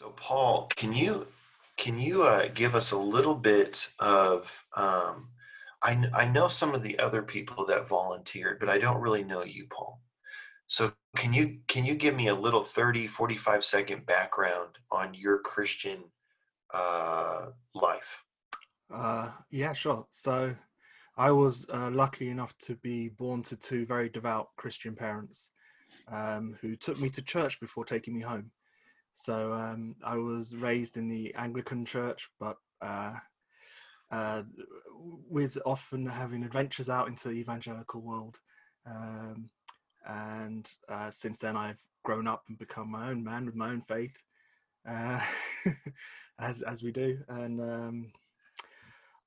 So, Paul, can you can you uh, give us a little bit of? Um, I I know some of the other people that volunteered, but I don't really know you, Paul. So, can you can you give me a little 30, 45 second background on your Christian uh, life? Uh, yeah, sure. So, I was uh, lucky enough to be born to two very devout Christian parents um, who took me to church before taking me home. So um, I was raised in the Anglican church, but uh, uh, with often having adventures out into the evangelical world. Um, and uh, since then, I've grown up and become my own man with my own faith, uh, as as we do. And um,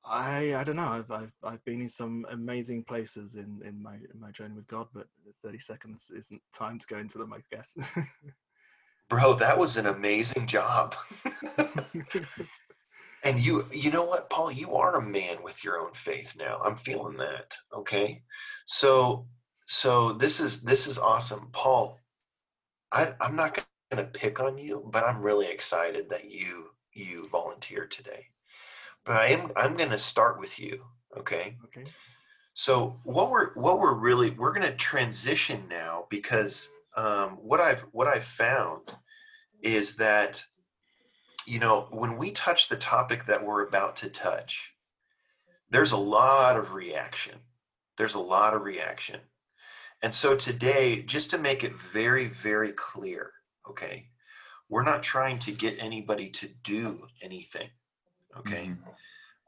I I don't know. I've I've I've been in some amazing places in in my in my journey with God, but 30 seconds isn't time to go into them, I guess. Bro, that was an amazing job. and you you know what, Paul, you are a man with your own faith now. I'm feeling that. Okay. So so this is this is awesome. Paul, I I'm not gonna pick on you, but I'm really excited that you you volunteered today. But I am I'm gonna start with you. Okay. okay. So what we're what we're really we're going to transition now because um, what I've what I've found is that you know when we touch the topic that we're about to touch, there's a lot of reaction. There's a lot of reaction, and so today, just to make it very very clear, okay, we're not trying to get anybody to do anything, okay. Mm-hmm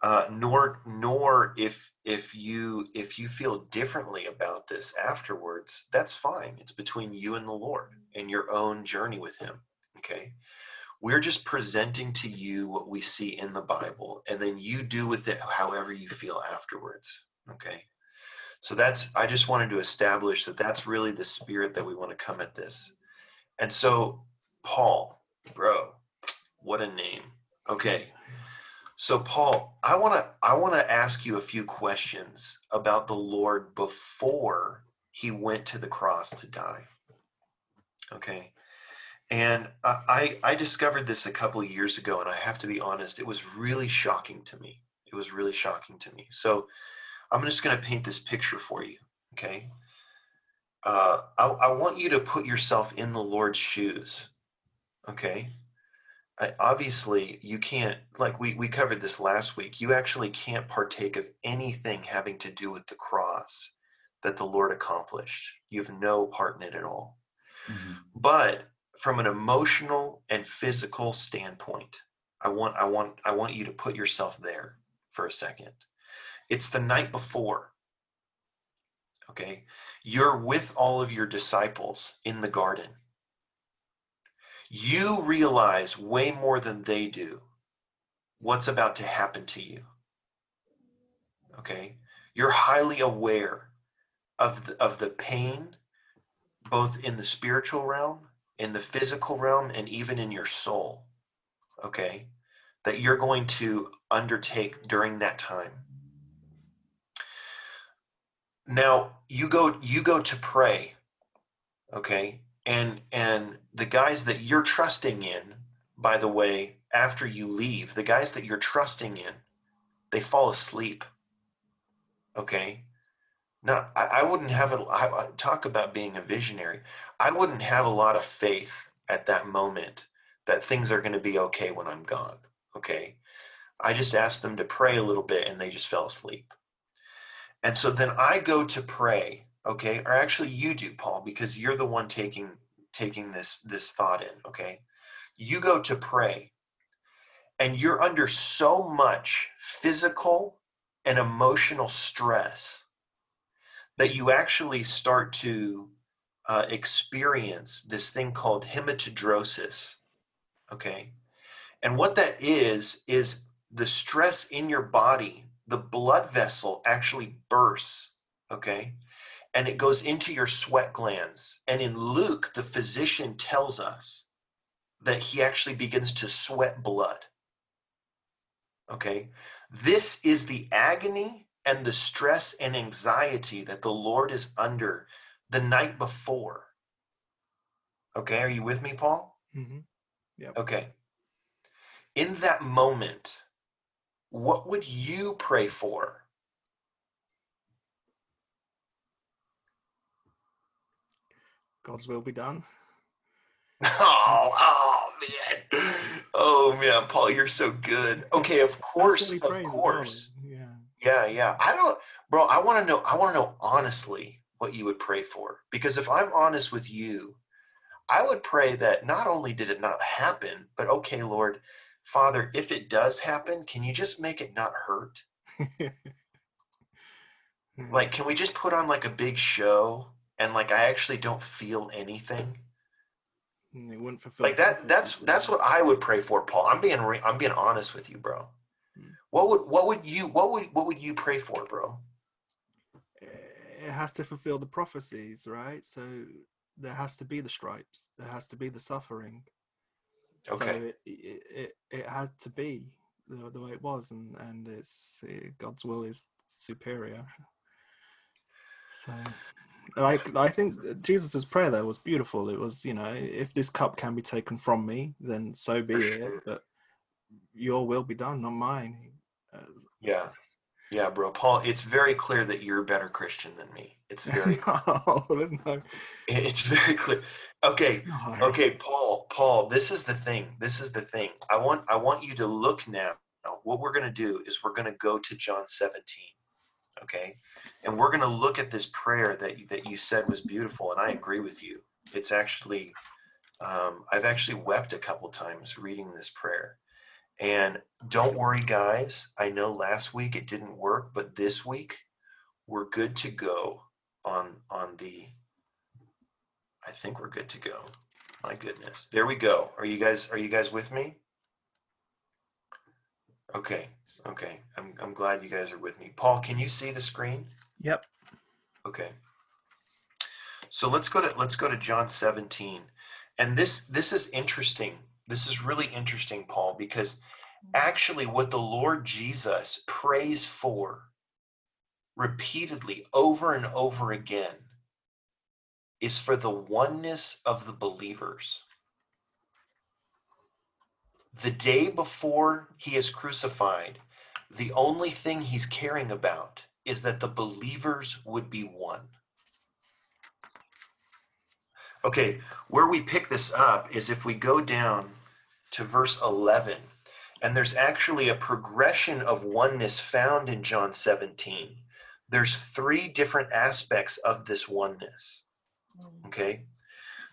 uh, nor nor if if you if you feel differently about this afterwards that's fine it's between you and the lord and your own journey with him okay we're just presenting to you what we see in the bible and then you do with it however you feel afterwards okay so that's i just wanted to establish that that's really the spirit that we want to come at this and so paul bro what a name okay so Paul, I want to I want to ask you a few questions about the Lord before he went to the cross to die. Okay. And I I discovered this a couple of years ago and I have to be honest, it was really shocking to me. It was really shocking to me. So I'm just going to paint this picture for you, okay? Uh, I, I want you to put yourself in the Lord's shoes, okay? I, obviously you can't like we we covered this last week you actually can't partake of anything having to do with the cross that the lord accomplished you have no part in it at all mm-hmm. but from an emotional and physical standpoint i want i want i want you to put yourself there for a second it's the night before okay you're with all of your disciples in the garden you realize way more than they do what's about to happen to you. Okay? You're highly aware of the, of the pain, both in the spiritual realm, in the physical realm, and even in your soul. Okay? That you're going to undertake during that time. Now you go you go to pray, okay? and and the guys that you're trusting in by the way after you leave the guys that you're trusting in they fall asleep okay now i, I wouldn't have a I, talk about being a visionary. I wouldn't have a lot of faith at that moment that things are going to be okay when i'm gone okay? I just asked them to pray a little bit and they just fell asleep. And so then i go to pray okay? Or actually you do paul because you're the one taking taking this this thought in okay? You go to pray and you're under so much physical and emotional stress that you actually start to uh, experience this thing called hematidrosis okay and what that is is the stress in your body the blood vessel actually bursts okay and it goes into your sweat glands. And in Luke, the physician tells us that he actually begins to sweat blood. Okay? This is the agony and the stress and anxiety that the Lord is under the night before. Okay, are you with me, Paul? Mm-hmm. Yep. Okay. in that moment, what would you pray for? God's will be done. Oh, oh man. Oh man, Paul, you're so good. Okay, of course, of course. Yeah. Yeah, yeah. I don't bro, I want to know I want to know honestly what you would pray for. Because if I'm honest with you, I would pray that not only did it not happen, but okay, Lord, Father, if it does happen, can you just make it not hurt? like, hmm. can we just put on like a big show and like I actually don't feel anything? Mm, it wouldn't fulfill like that. That's that's what I would pray for, Paul. I'm being re- I'm being honest with you, bro. What would what would you what would what would you pray for, bro? It has to fulfill the prophecies, right? So there has to be the stripes. There has to be the suffering. Okay. So it, it, it, it had to be the, the way it was, and and it's it, God's will is superior. So, I I think Jesus's prayer there was beautiful. It was you know if this cup can be taken from me, then so be it. But your will be done, not mine. Yeah, yeah, bro. Paul, it's very clear that you're a better Christian than me. It's very oh, there's no... It's very clear. Okay. Okay, Paul, Paul, this is the thing. This is the thing. I want I want you to look now. What we're going to do is we're going to go to John 17. Okay? And we're going to look at this prayer that you, that you said was beautiful and I agree with you. It's actually um, I've actually wept a couple times reading this prayer. And don't worry, guys. I know last week it didn't work, but this week we're good to go on on the. I think we're good to go. My goodness, there we go. Are you guys Are you guys with me? Okay, okay. I'm I'm glad you guys are with me. Paul, can you see the screen? Yep. Okay. So let's go to let's go to John 17. And this this is interesting this is really interesting, Paul, because mm-hmm. actually, what the Lord Jesus prays for repeatedly over and over again is for the oneness of the believers. The day before he is crucified, the only thing he's caring about is that the believers would be one. Okay, where we pick this up is if we go down to verse 11, and there's actually a progression of oneness found in John 17. There's three different aspects of this oneness. Okay?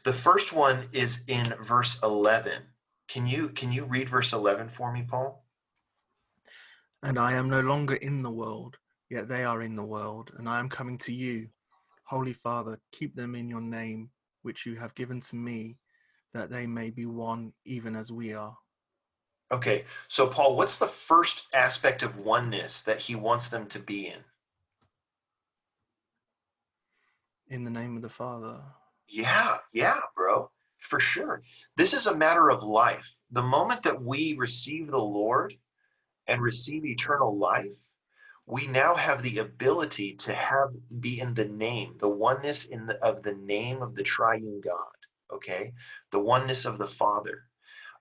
The first one is in verse 11. Can you can you read verse 11 for me, Paul? And I am no longer in the world, yet they are in the world, and I am coming to you. Holy Father, keep them in your name which you have given to me, that they may be one even as we are. Okay, so Paul, what's the first aspect of oneness that he wants them to be in? In the name of the Father. Yeah, yeah, bro, for sure. This is a matter of life. The moment that we receive the Lord and receive eternal life, we now have the ability to have be in the name, the oneness in the, of the name of the triune God. Okay, the oneness of the Father.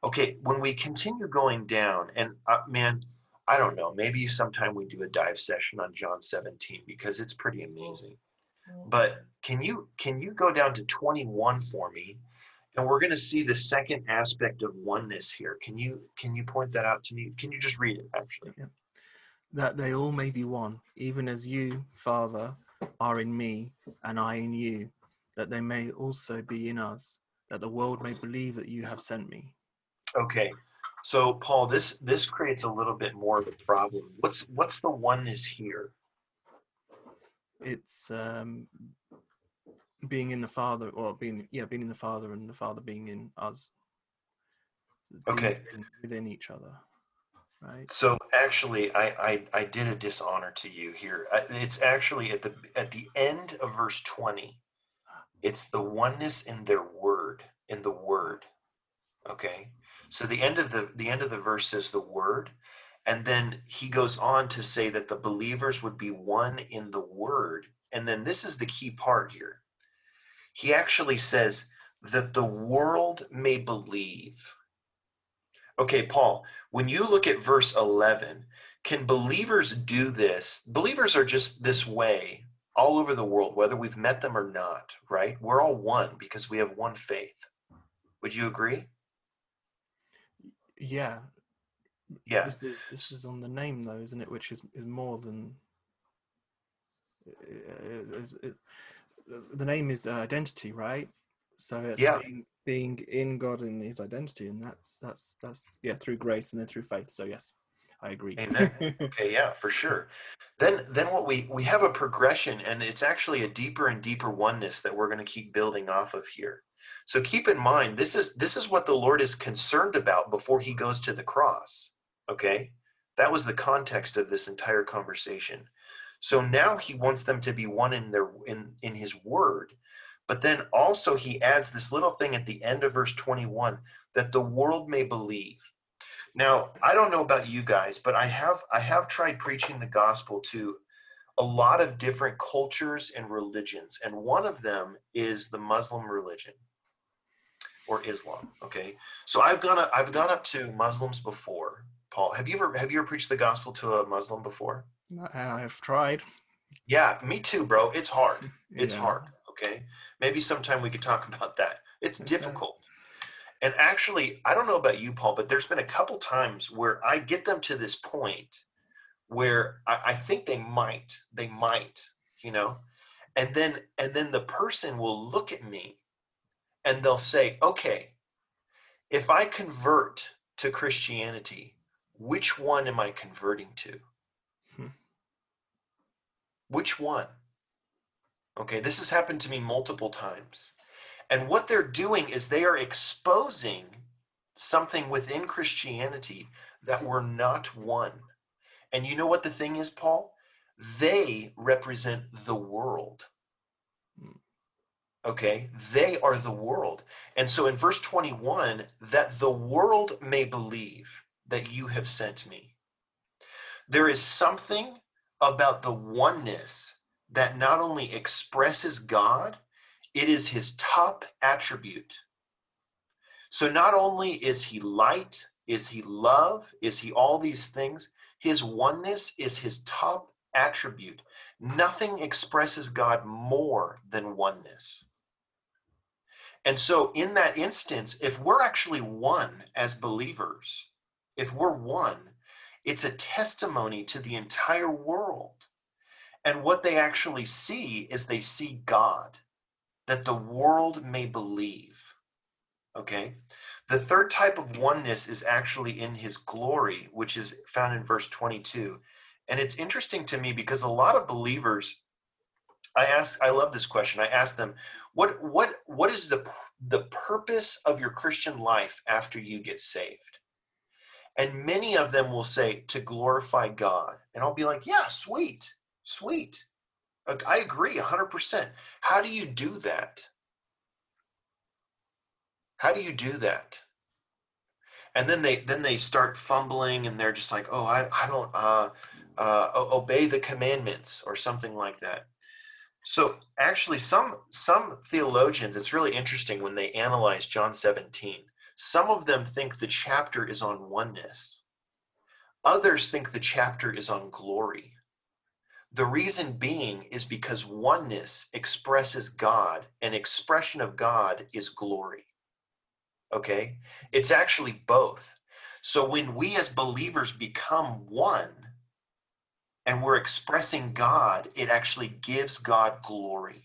Okay, when we continue going down, and uh, man, I don't know, maybe sometime we do a dive session on John 17 because it's pretty amazing. But can you can you go down to 21 for me? And we're going to see the second aspect of oneness here. Can you can you point that out to me? Can you just read it actually? Yeah that they all may be one, even as you, Father, are in me, and I in you, that they may also be in us, that the world may believe that you have sent me. Okay. So Paul, this this creates a little bit more of a problem. What's what's the oneness here? It's um being in the Father, or being yeah, being in the Father, and the Father being in us. Okay. Within each other. Right. So actually, I, I I did a dishonor to you here. It's actually at the at the end of verse twenty. It's the oneness in their word, in the word. Okay. So the end of the the end of the verse says the word, and then he goes on to say that the believers would be one in the word. And then this is the key part here. He actually says that the world may believe Okay, Paul, when you look at verse 11, can believers do this? Believers are just this way all over the world, whether we've met them or not, right? We're all one because we have one faith. Would you agree? Yeah. Yeah. This is, this is on the name, though, isn't it? Which is, is more than. Is, is, the name is uh, identity, right? So it's Yeah. being, being in God and His identity, and that's that's that's yeah through grace and then through faith. So yes, I agree. Amen. Okay, yeah, for sure. Then then what we we have a progression and it's actually a deeper and deeper oneness that we're going to keep building off of here. So keep in mind this is this is what the Lord is concerned about before he goes to the cross. Okay? That was the context of this entire conversation. So now he wants them to be one in their in in his word. But then also he adds this little thing at the end of verse 21 that the world may believe. Now, I don't know about you guys, but I have I have tried preaching the gospel to a lot of different cultures and religions, and one of them is the Muslim religion or Islam. Okay, so I've gone up, I've gone up to Muslims before. Paul, have you ever have you ever preached the gospel to a Muslim before? I've tried. Yeah, me too, bro. It's hard. It's Yeah. hard. Okay, maybe sometime we could talk about that. It's Okay. difficult. And actually, I don't know about you, Paul, but there's been a couple times where I get them to this point where I, I think they might, they might, you know, and then and then the person will look at me and they'll say, okay, if I convert to Christianity, which one am I converting to? Hmm. Which one? Okay, this has happened to me multiple times. And what they're doing is they are exposing something within Christianity that we're not one. And you know what the thing is, Paul? They represent the world. Okay, they are the world. And so in verse 21, that the world may believe that you have sent me. There is something about the oneness that not only expresses God, it is his top attribute. So not only is he light, is he love, is he all these things, his oneness is his top attribute. Nothing expresses God more than oneness. And so, in that instance, if we're actually one as believers, if we're one, it's a testimony to the entire world. And what they actually see is they see God, that the world may believe. Okay? The third type of oneness is actually in his glory, which is found in verse 22. And it's interesting to me because a lot of believers, I ask, I love this question. I ask them, what what what is the the purpose of your Christian life after you get saved? And many of them will say to glorify God. And I'll be like, yeah, sweet, sweet. I agree 100%. How do you do that? How do you do that? And then they then they start fumbling and they're just like, oh, I, I don't uh, uh, obey the commandments or something like that. So actually, some some theologians, it's really interesting when they analyze John 17. Some of them think the chapter is on oneness. Others think the chapter is on glory. The reason being is because oneness expresses God, and expression of God is glory. Okay? It's actually both. So when we as believers become one and we're expressing God, it actually gives God glory.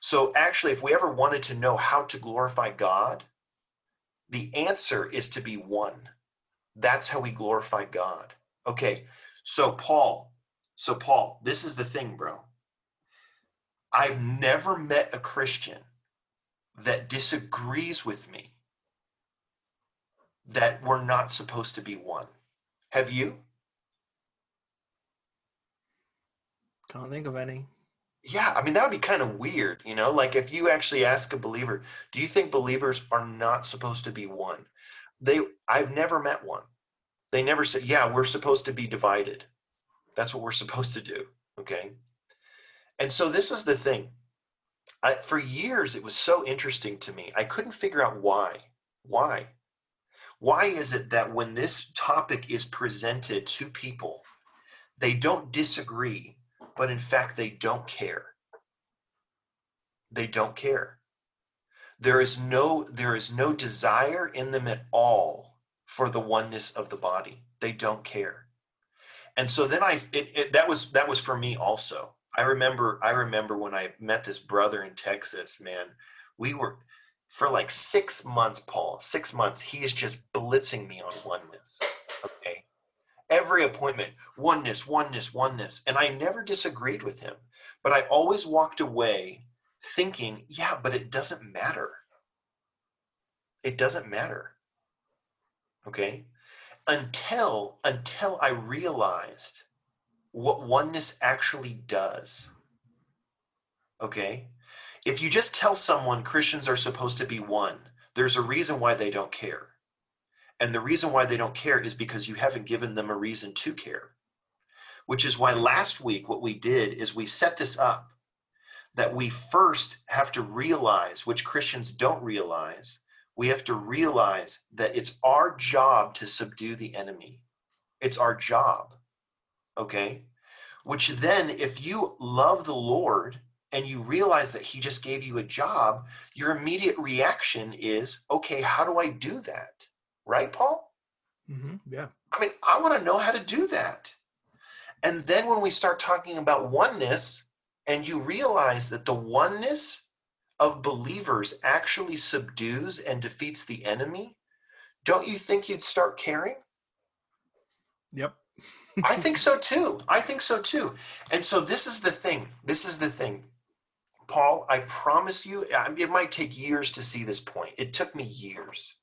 So actually, if we ever wanted to know how to glorify God, the answer is to be one. That's how we glorify God. Okay, so Paul, so Paul, this is the thing, bro. I've never met a Christian that disagrees with me that we're not supposed to be one. Have you? Can't think of any. Yeah, I mean, that would be kind of weird, you know? Like if you actually ask a believer, do you think believers are not supposed to be one? They I've never met one. They never said, yeah, we're supposed to be divided. That's what we're supposed to do. Okay. And so this is the thing. I, for years, it was so interesting to me. I couldn't figure out why. Why? Why is it that when this topic is presented to people, they don't disagree, but in fact, they don't care? They don't care. There is no there is no desire in them at all for the oneness of the body. They don't care. And so then I it, it, that was that was for me also. I remember I remember when I met this brother in Texas, man. We were for like six months, Paul, six months, he is just blitzing me on oneness. Okay. Every appointment, oneness, oneness, oneness. And I never disagreed with him, but I always walked away thinking, yeah, but it doesn't matter. It doesn't matter. Okay. Until until I realized what oneness actually does. Okay if you just tell someone Christians are supposed to be one, there's a reason why they don't care. And the reason why they don't care is because you haven't given them a reason to care. Which is why last week, what we did is we set this up that we first have to realize, which Christians don't realize, we have to realize that it's our job to subdue the enemy. It's our job. Okay? Which then, if you love the Lord and you realize that he just gave you a job, your immediate reaction is, okay, how do I do that? Right, Paul? Mm-hmm. Yeah. I mean, I want to know how to do that. And then when we start talking about oneness, and you realize that the oneness of believers actually subdues and defeats the enemy, don't you think you'd start caring? Yep. I think so too. I think so too. And so this is the thing. This is the thing. Paul, I promise you, it might take years to see this point. It took me years.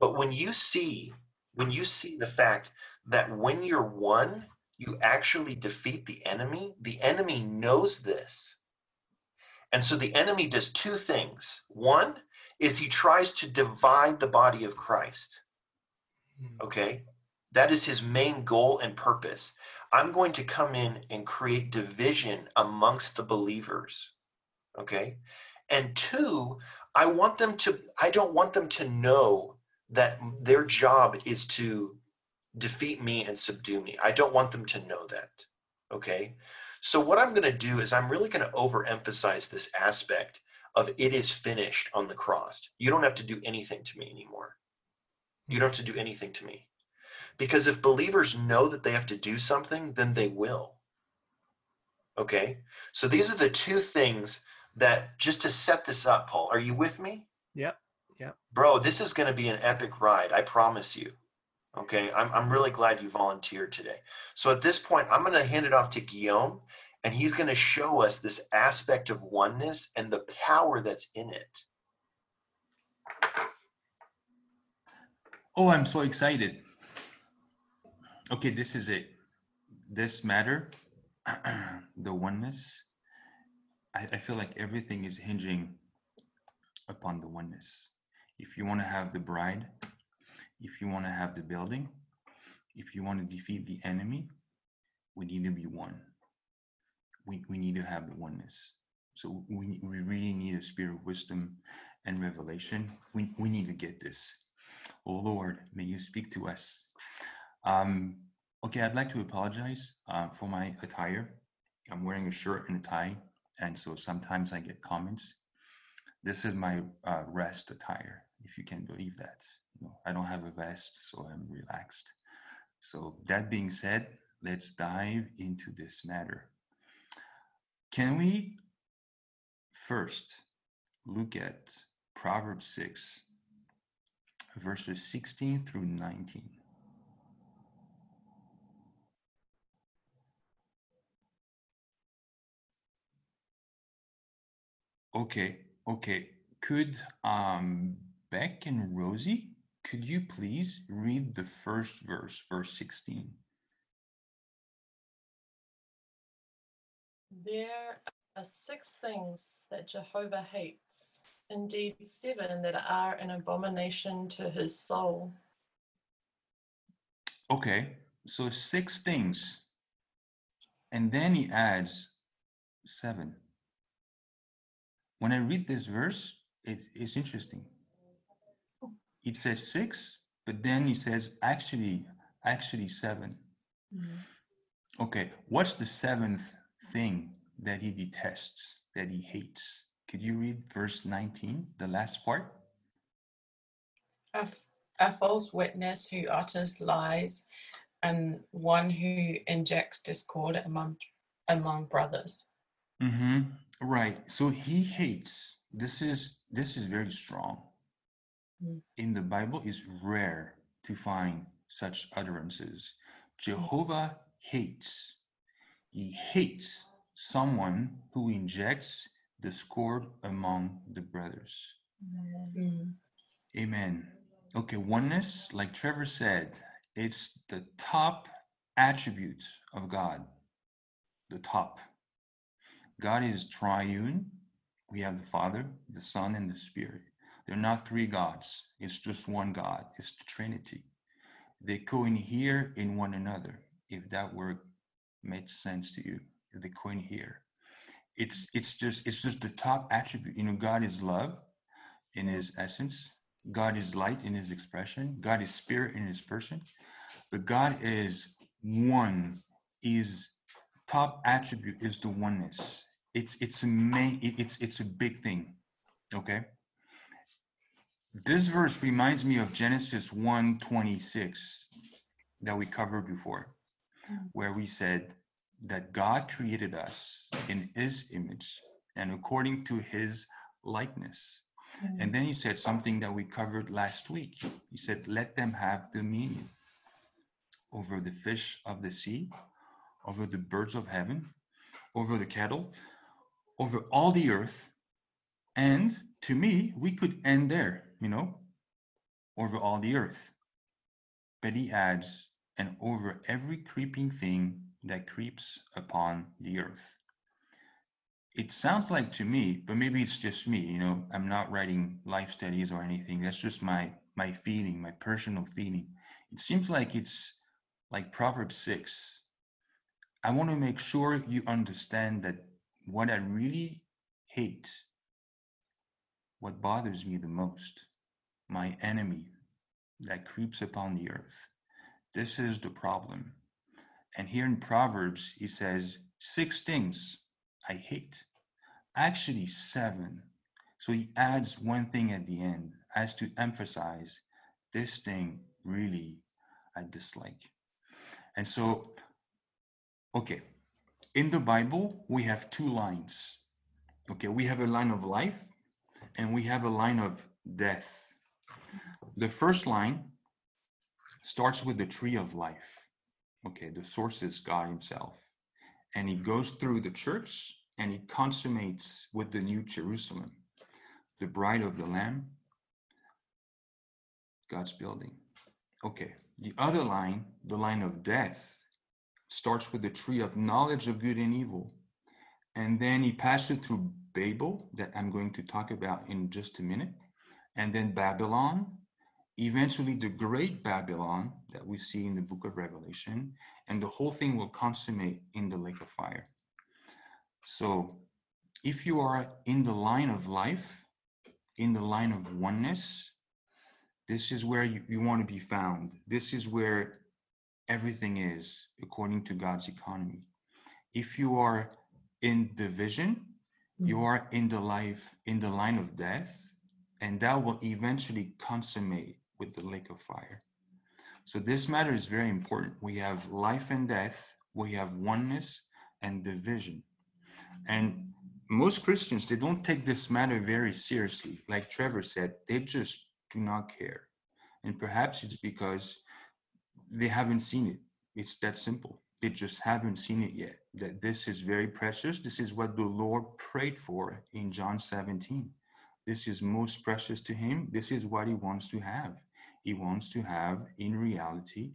But when you see, when you see the fact that when you're one, you actually defeat the enemy, the enemy knows this. And so the enemy does two things. One is he tries to divide the body of Christ. Hmm. Okay? That is his main goal and purpose. I'm going to come in and create division amongst the believers okay and two i want them to i don't want them to know that their job is to defeat me and subdue me. I don't want them to know that okay? So what i'm going to do is i'm really going to overemphasize this aspect of it is finished on the cross. You don't have to do anything to me anymore. You don't have to do anything to me. Because if believers know that they have to do something then they will okay? So these are the two things that just to set this up, Paul, are you with me? Yep. Yep. Bro, this is going to be an epic ride. I promise you. Okay. I'm, I'm really glad you volunteered today. So at this point, I'm going to hand it off to Guillaume, and he's going to show us this aspect of oneness and the power that's in it. Oh, I'm so excited. Okay, this is it. This matter, the oneness, I, I feel like everything is hinging upon the oneness. If you want to have the bride, if you want to have the building, if you want to defeat the enemy, we need to be one. We, we need to have the oneness. So we, we really need a spirit of wisdom and revelation. We, we need to get this. Oh Lord, may you speak to us. Um, okay, I'd like to apologize uh, for my attire. I'm wearing a shirt and a tie and so sometimes I get comments. This is my uh, rest attire, if you can believe that. You know, I don't have a vest, so I'm relaxed. So that being said, let's dive into this matter. Can we first look at Proverbs 6, verses 16 through 19? Okay, okay. Could um, Beck and Rosie, could you please read the first verse, verse 16? There are six things that Jehovah hates, indeed, seven that are an abomination to his soul. Okay, so six things. And then he adds seven when I read this verse, it is interesting. It says six, But then he says, actually, actually seven. Mm. Okay, what's the seventh thing that he detests, that he hates? Could you read verse 19, the last part? a, f- a false witness who utters lies and one who injects discord among among brothers Mm-hmm. Right. So he hates. This is this is very strong. Mm. In the Bible, it's rare to find such utterances. Jehovah hates. He hates someone who injects discord among the brothers. Mm. Amen. Okay, oneness, like Trevor said, it's the top attribute of God. The top. God is triune. We have the Father, the Son, and the Spirit. They're not three gods, it's just one God. It's the Trinity. They co-inhere in one another, if that word made sense to you. They co-inhere. It's it's just it's just the top attribute. You know, God is love in his essence. God is light in his expression. God is spirit in his person. But God is one. Is top attribute is the oneness. It's it's a main. It's it's a big thing. Okay. This verse reminds me of Genesis 1 that we covered before, mm. where we said that God created us in his image and according to his likeness. Mm. And then he said something that we covered last week. He said, Let them have dominion over the fish of the sea, over the birds of heaven, over the cattle, over all the earth. And to me, we could end there, you know, over all the earth. But he adds, and over every creeping thing that creeps upon the earth. It sounds like to me but maybe it's just me you know i'm not writing life studies or anything. That's just my my feeling my personal feeling. It seems like it's like proverbs 6 i want to make sure you understand that what i really hate what bothers me the most my enemy that creeps upon the earth this is the problem and here in proverbs he says six things I hate. Actually, seven. So he adds one thing at the end as to emphasize this thing really I dislike. And so, okay, in the Bible, we have two lines. Okay, we have a line of life and we have a line of death. The first line starts with the tree of life. Okay, the source is God Himself and he goes through the church and he consummates with the new Jerusalem, the bride of the Lamb, God's building. Okay, the other line, the line of death, starts with the tree of knowledge of good and evil. And then he passes through Babel, that I'm going to talk about in just a minute, and then Babylon, eventually the great Babylon that we see in the book of Revelation, and the whole thing will consummate in the lake of fire. So, if you are in the line of life, in the line of oneness, this is where you, you want to be found. This is where everything is according to God's economy. If you are in division, you mm. are in the life, in the line of death, and that will eventually consummate with the lake of fire. So this matter is very important. We have life and death, we have oneness and division. And most Christians, they don't take this matter very seriously. Like Trevor said, they just do not care. And perhaps it's because they haven't seen it. It's that simple. They just haven't seen it yet. That this is very precious. This is what the Lord prayed for in John 17. This is most precious to him. This is what he wants to have. He wants to have, in reality,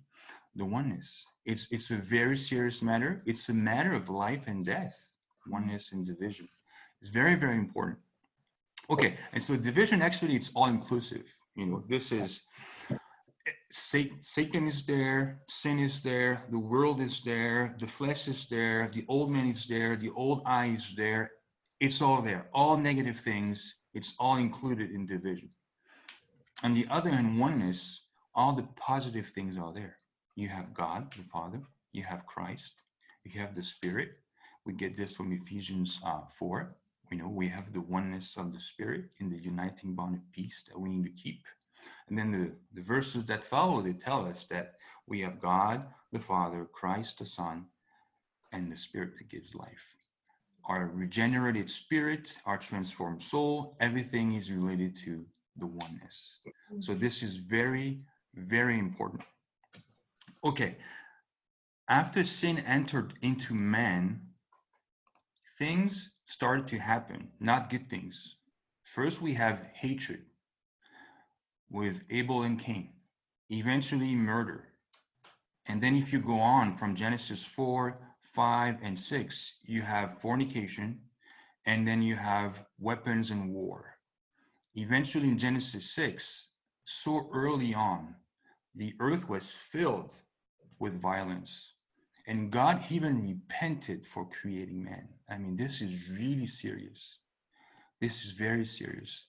the oneness. It's, it's a very serious matter. It's a matter of life and death, oneness and division. It's very, very important. Okay, and so division actually it's all inclusive. You know, this is Satan, is there, sin is there, the world is there, the flesh is there, the old man is there, the old eye is there. It's all there. All negative things, it's all included in division. On the other hand, oneness, all the positive things are there. You have God, the Father, you have Christ, you have the Spirit. We get this from Ephesians uh, 4. We know we have the oneness of the Spirit in the uniting bond of peace that we need to keep. And then the, the verses that follow, they tell us that we have God, the Father, Christ, the Son, and the Spirit that gives life. Our regenerated spirit, our transformed soul, everything is related to the oneness. Mm-hmm. So this is very, very important. Okay. After sin entered into man, things started to happen, not good things. First, we have hatred with Abel and Cain, eventually murder. And then, if you go on from Genesis 4, 5, and 6, you have fornication, and then you have weapons and war. Eventually, in Genesis 6, so early on, the earth was filled with violence. And God even repented for creating man. I mean, this is really serious. This is very serious.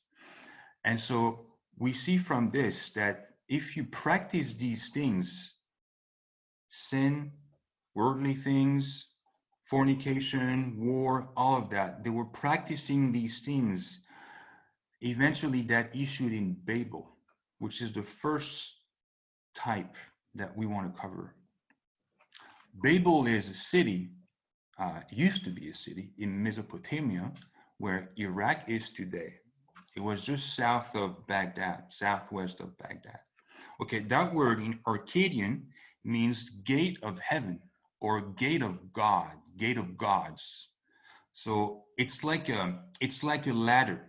And so we see from this that if you practice these things, sin, worldly things, fornication, war, all of that, they were practicing these things. Eventually, that issued in Babel, which is the first type that we want to cover. Babel is a city, uh, used to be a city in Mesopotamia, where Iraq is today. It was just south of Baghdad, southwest of Baghdad. Okay, that word in Akkadian means gate of heaven or gate of God, gate of gods. So it's like a it's like a ladder,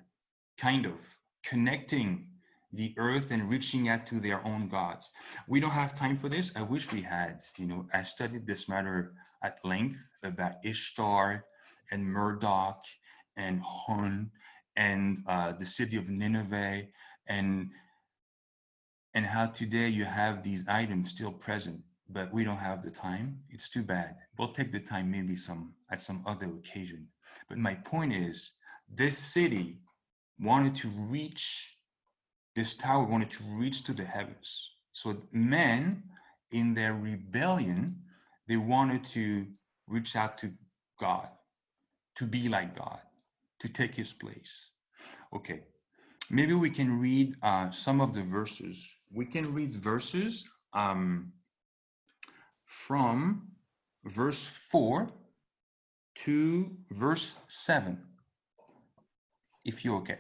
kind of connecting the earth and reaching out to their own gods. We don't have time for this. I wish we had. You know, I studied this matter at length about Ishtar and Marduk and Hun and uh, the city of Nineveh and and how today you have these items still present, but we don't have the time. It's too bad. We'll take the time maybe some at some other occasion. But my point is, this city wanted to reach this tower wanted to reach to the heavens. So men, in their rebellion, they wanted to reach out to God, to be like God, to take his place. Okay, maybe we can read uh, some of the verses. We can read verses um, from verse 4 to verse 7, if you're okay.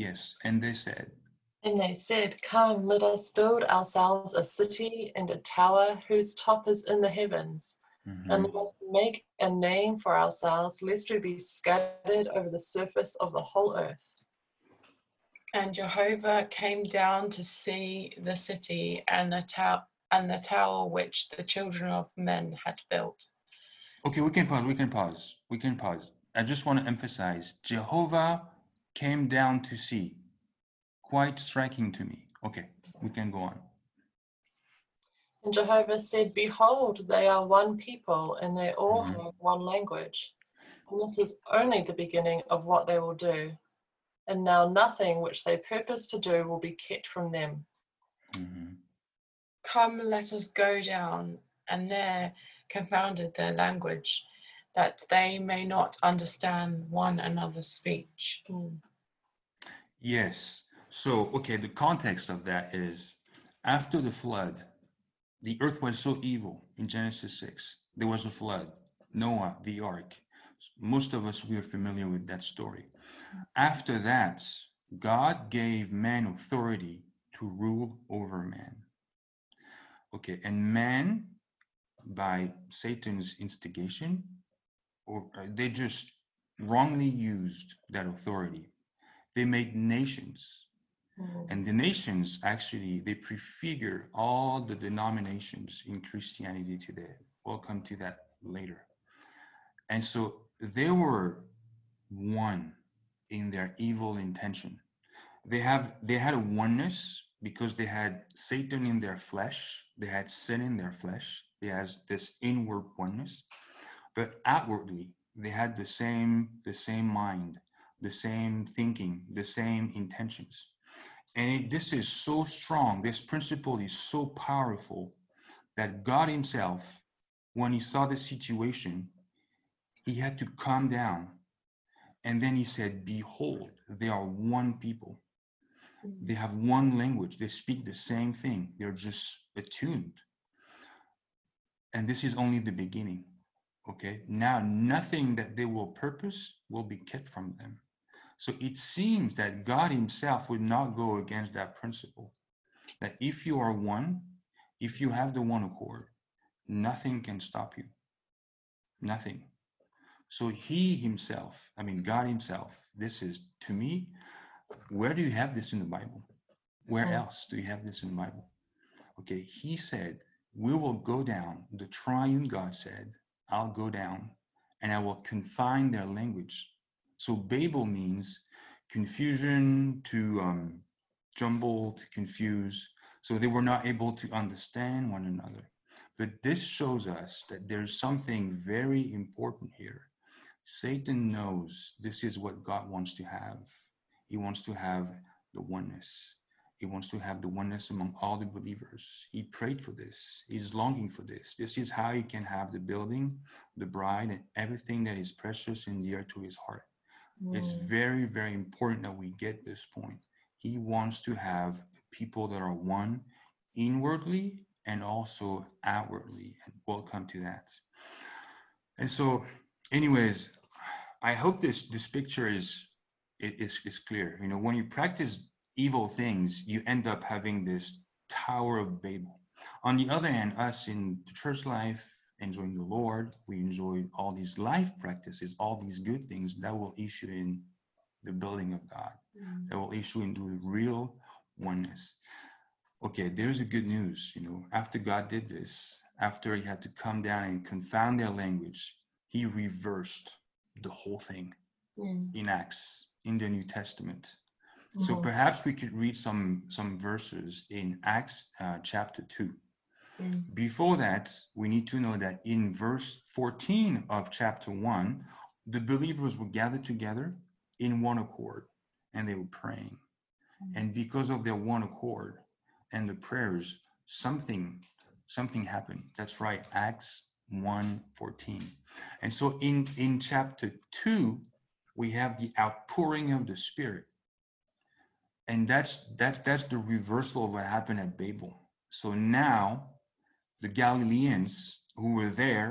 Yes, and they said, And they said, Come, let us build ourselves a city and a tower whose top is in the heavens, mhm, and let us make a name for ourselves, lest we be scattered over the surface of the whole earth. And Jehovah came down to see the city and the tower and the tower which the children of men had built. Okay, we can pause. We can pause. We can pause. I just want to emphasize Jehovah came down to see. Quite striking to me. Okay, we can go on. And Jehovah said, Behold, they are one people, and they all Mhm. have one language. And this is only the beginning of what they will do. And now nothing which they purpose to do will be kept from them. Mhm. Come, let us go down, and there confounded their language, that they may not understand one another's speech. Mm. Yes. So, okay, the context of that is after the flood, the earth was so evil in Genesis 6. There was a flood, Noah, the ark. Most of us, we are familiar with that story. After that, God gave man authority to rule over man. Okay, and man, by Satan's instigation, or uh, they just wrongly used that authority. They made nations. Mm. and the nations actually they prefigure all the denominations in christianity today. We'll come to that later. And so they were one in their evil intention. They have they had a oneness because they had satan in their flesh. They had sin in their flesh. They had this inward oneness but outwardly They had the same the same mind, the same thinking, the same intentions. And it, this is so strong. This principle is so powerful that God Himself, when He saw the situation, He had to calm down. And then He said, Behold, they are one people. Mm. They have one language. They speak the same thing. They're just attuned. And this is only the beginning. Okay. Now, nothing that they will purpose will be kept from them. So it seems that God Himself would not go against that principle. That if you are one, if you have the one accord, nothing can stop you. Nothing. So He Himself, I mean, God Himself, this is to me, where do you have this in the Bible? Where Mhm. else do you have this in the Bible? Okay, He said, We will go down. The triune God said, I'll go down and I will confine their language. So Babel means confusion, to um, jumble, to confuse. So they were not able to understand one another. But this shows us that there's something very important here. Satan knows this is what God wants to have. He wants to have the oneness. He wants to have the oneness among all the believers. He prayed for this. He's longing for this. This is how he can have the building, the bride, and everything that is precious and dear to his heart. It's Mm. very, very important that we get this point. He wants to have people that are one inwardly and also outwardly. And we'll come to that. And so, anyways, I hope this this picture is it is is clear. You know, when you practice evil things, you end up having this Tower of Babel. On the other hand, us in the church life, enjoying the Lord, we enjoy all these life practices, all these good things that will issue in the building of God, Mm. that will issue into real oneness. Okay, there's a good news. You know, after God did this, after he had to come down and confound their language, he reversed the whole thing Mm. in Acts, in the New Testament. So Mhm. perhaps we could read some some verses in Acts uh, chapter two. Mm. Before that, we need to know that in verse 14 of chapter 1, the believers were gathered together in one accord and they were praying. And because of their one accord and the prayers, something something happened. That's right, Acts 1:14. And so in in chapter 2, we have the outpouring of the Spirit. And that's that's that's the reversal of what happened at Babel. So now the Galileans who were there,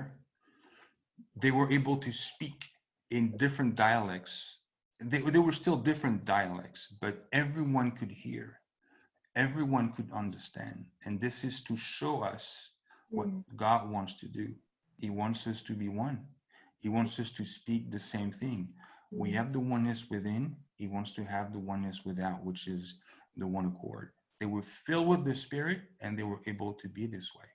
they were able to speak in different dialects. They, they were still different dialects, but everyone could hear, everyone could understand. And this is to show us what Mm. God wants to do. He wants us to be one, He wants us to speak the same thing. We Mm. have the oneness within, He wants to have the oneness without, which is the one accord. They were filled with the Spirit and they were able to be this way.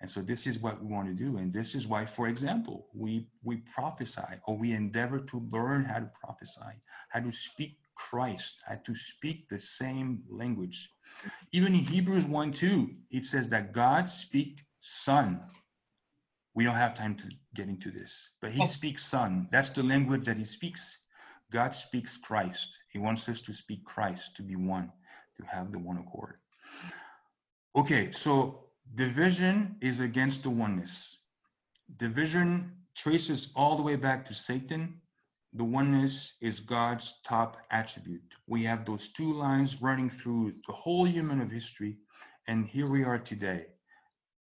And so this is what we want to do. And this is why, for example, we we prophesy or we endeavor to learn how to prophesy, how to speak Christ, how to speak the same language. Even in Hebrews 1 2, it says that God speak son. We don't have time to get into this, but he oh. speaks son. That's the language that he speaks. God speaks Christ. He wants us to speak Christ, to be one, to have the one accord. Okay, so division is against the oneness. Division traces all the way back to Satan. The oneness is God's top attribute. We have those two lines running through the whole human of history, and here we are today.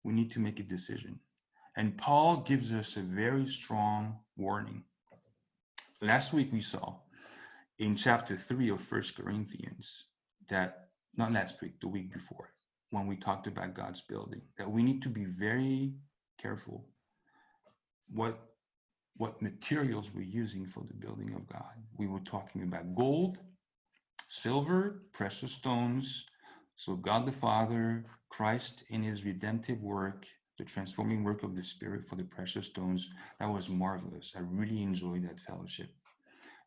We need to make a decision. And Paul gives us a very strong warning. Last week we saw in chapter 3 of First Corinthians that, not last week, the week before, when we talked about God's building, that we need to be very careful what what materials we're using for the building of God. We were talking about gold, silver, precious stones. So God the Father, Christ in his redemptive work, the transforming work of the Spirit for the precious stones, that was marvelous. I really enjoyed that fellowship.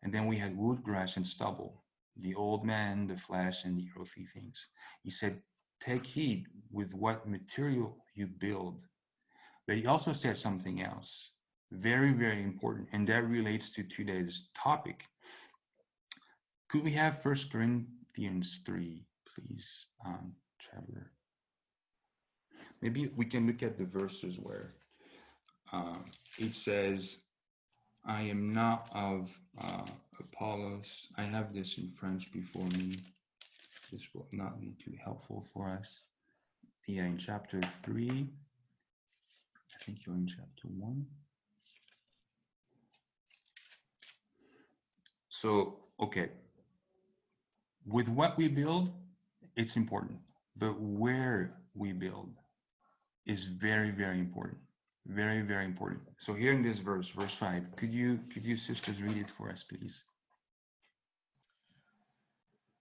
And then we had wood, grass, and stubble, the old man, the flesh, and the earthly things. He said, take heed with what material you build. But he also said something else. Very, very important. And that relates to today's topic. Could we have First Corinthians 3, please, um, Trevor? Maybe we can look at the verses where uh, it says, I am not of uh, Apollos. I have this in French before me. This will not be too helpful for us. Yeah, in chapter 3, I think you're in chapter 1. So, okay, with what we build, it's important, but where we build is very, very important. Very, very important. So here in this verse, verse 5, could you could you sisters read it for us, please?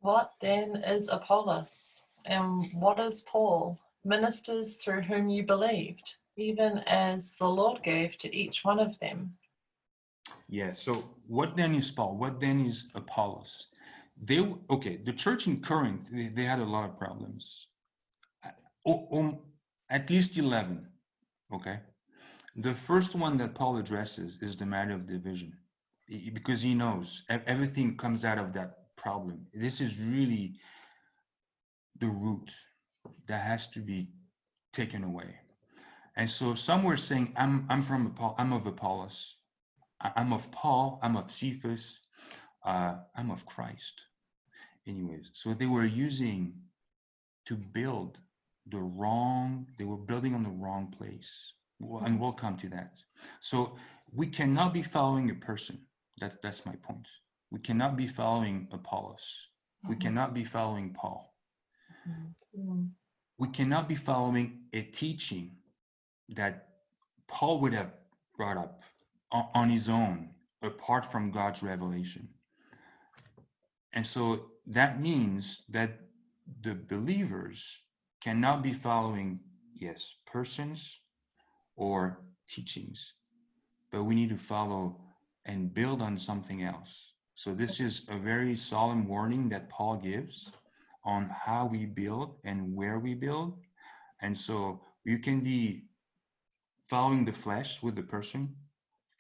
What then is Apollos? And what is Paul? Ministers through whom you believed, even as the Lord gave to each one of them. Yeah. So what then is Paul? What then is Apollos? They okay. The church in Corinth they, they had a lot of problems. At least eleven. Okay. The first one that Paul addresses is the matter of division, because he knows everything comes out of that problem. This is really the root that has to be taken away. And so some were saying, I'm, I'm from Apollos, I'm of Apollos, I'm of Paul, I'm of Cephas, uh, I'm of Christ. Anyways, so they were using to build the wrong, they were building on the wrong place and we'll come to that. So we cannot be following a person. That's that's my point. We cannot be following Apollos. We mm-hmm. cannot be following Paul. Mm-hmm. We cannot be following a teaching that Paul would have brought up on his own, apart from God's revelation. And so that means that the believers cannot be following, yes, persons, or teachings, but we need to follow and build on something else. So, this is a very solemn warning that Paul gives on how we build and where we build. And so, you can be following the flesh with the person,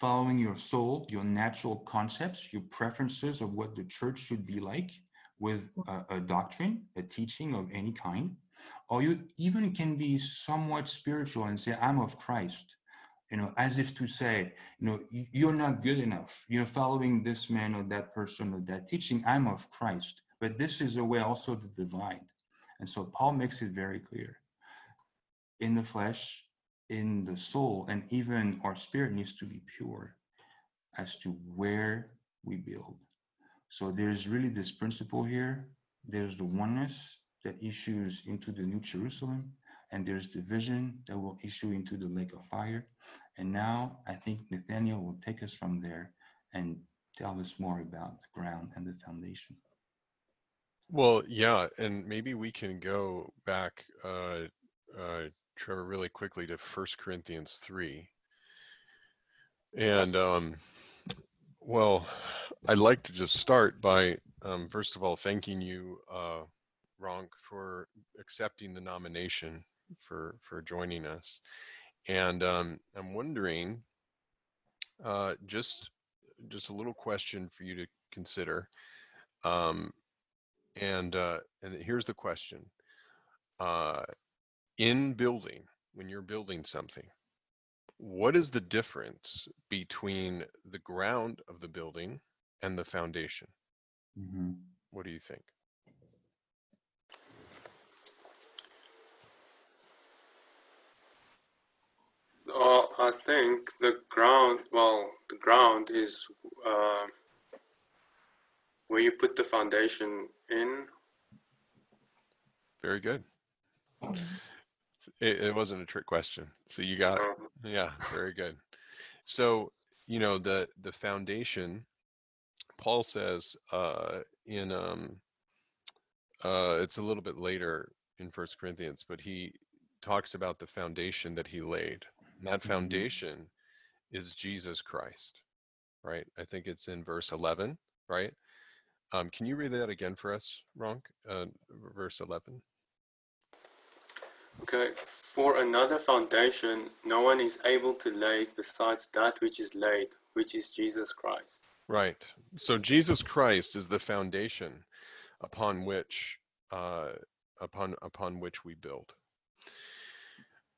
following your soul, your natural concepts, your preferences of what the church should be like with a, a doctrine, a teaching of any kind or you even can be somewhat spiritual and say i'm of christ you know as if to say you know you're not good enough. You're following this man or that person or that teaching. I'm of christ. But this is a way also to divide. And so paul makes it very clear. In the flesh in the soul and even our spirit needs to be pure as to where we build. So there's really this principle here. There's the oneness that issues into the New Jerusalem, and there's division that will issue into the lake of fire. And now I think Nathaniel will take us from there and tell us more about the ground and the foundation. Well, yeah, and maybe we can go back, uh, uh, Trevor, really quickly to First Corinthians three. And um, well, I'd like to just start by um, first of all thanking you, uh, Ronk, for accepting the nomination for for joining us. And um, I'm wondering, uh, just just a little question for you to consider. Um, and uh, and here's the question: uh, In building, when you're building something, what is the difference between the ground of the building and the foundation? Mm-hmm. What do you think? Uh, I think the ground, well, the ground is uh, where you put the foundation in. Very good. It, it wasn't a trick question. So you got it. Uh-huh. Yeah, very good. So, you know, the, the foundation, Paul says uh, in, um, uh, it's a little bit later in First Corinthians, but he talks about the foundation that he laid that mm-hmm. foundation is Jesus Christ, right? I think it's in verse 11, right? Um, can you read that again for us, Ronk? Uh, verse 11. Okay, for another foundation, no one is able to lay besides that which is laid, which is Jesus Christ. Right. So Jesus Christ is the foundation upon which uh, upon upon which we build.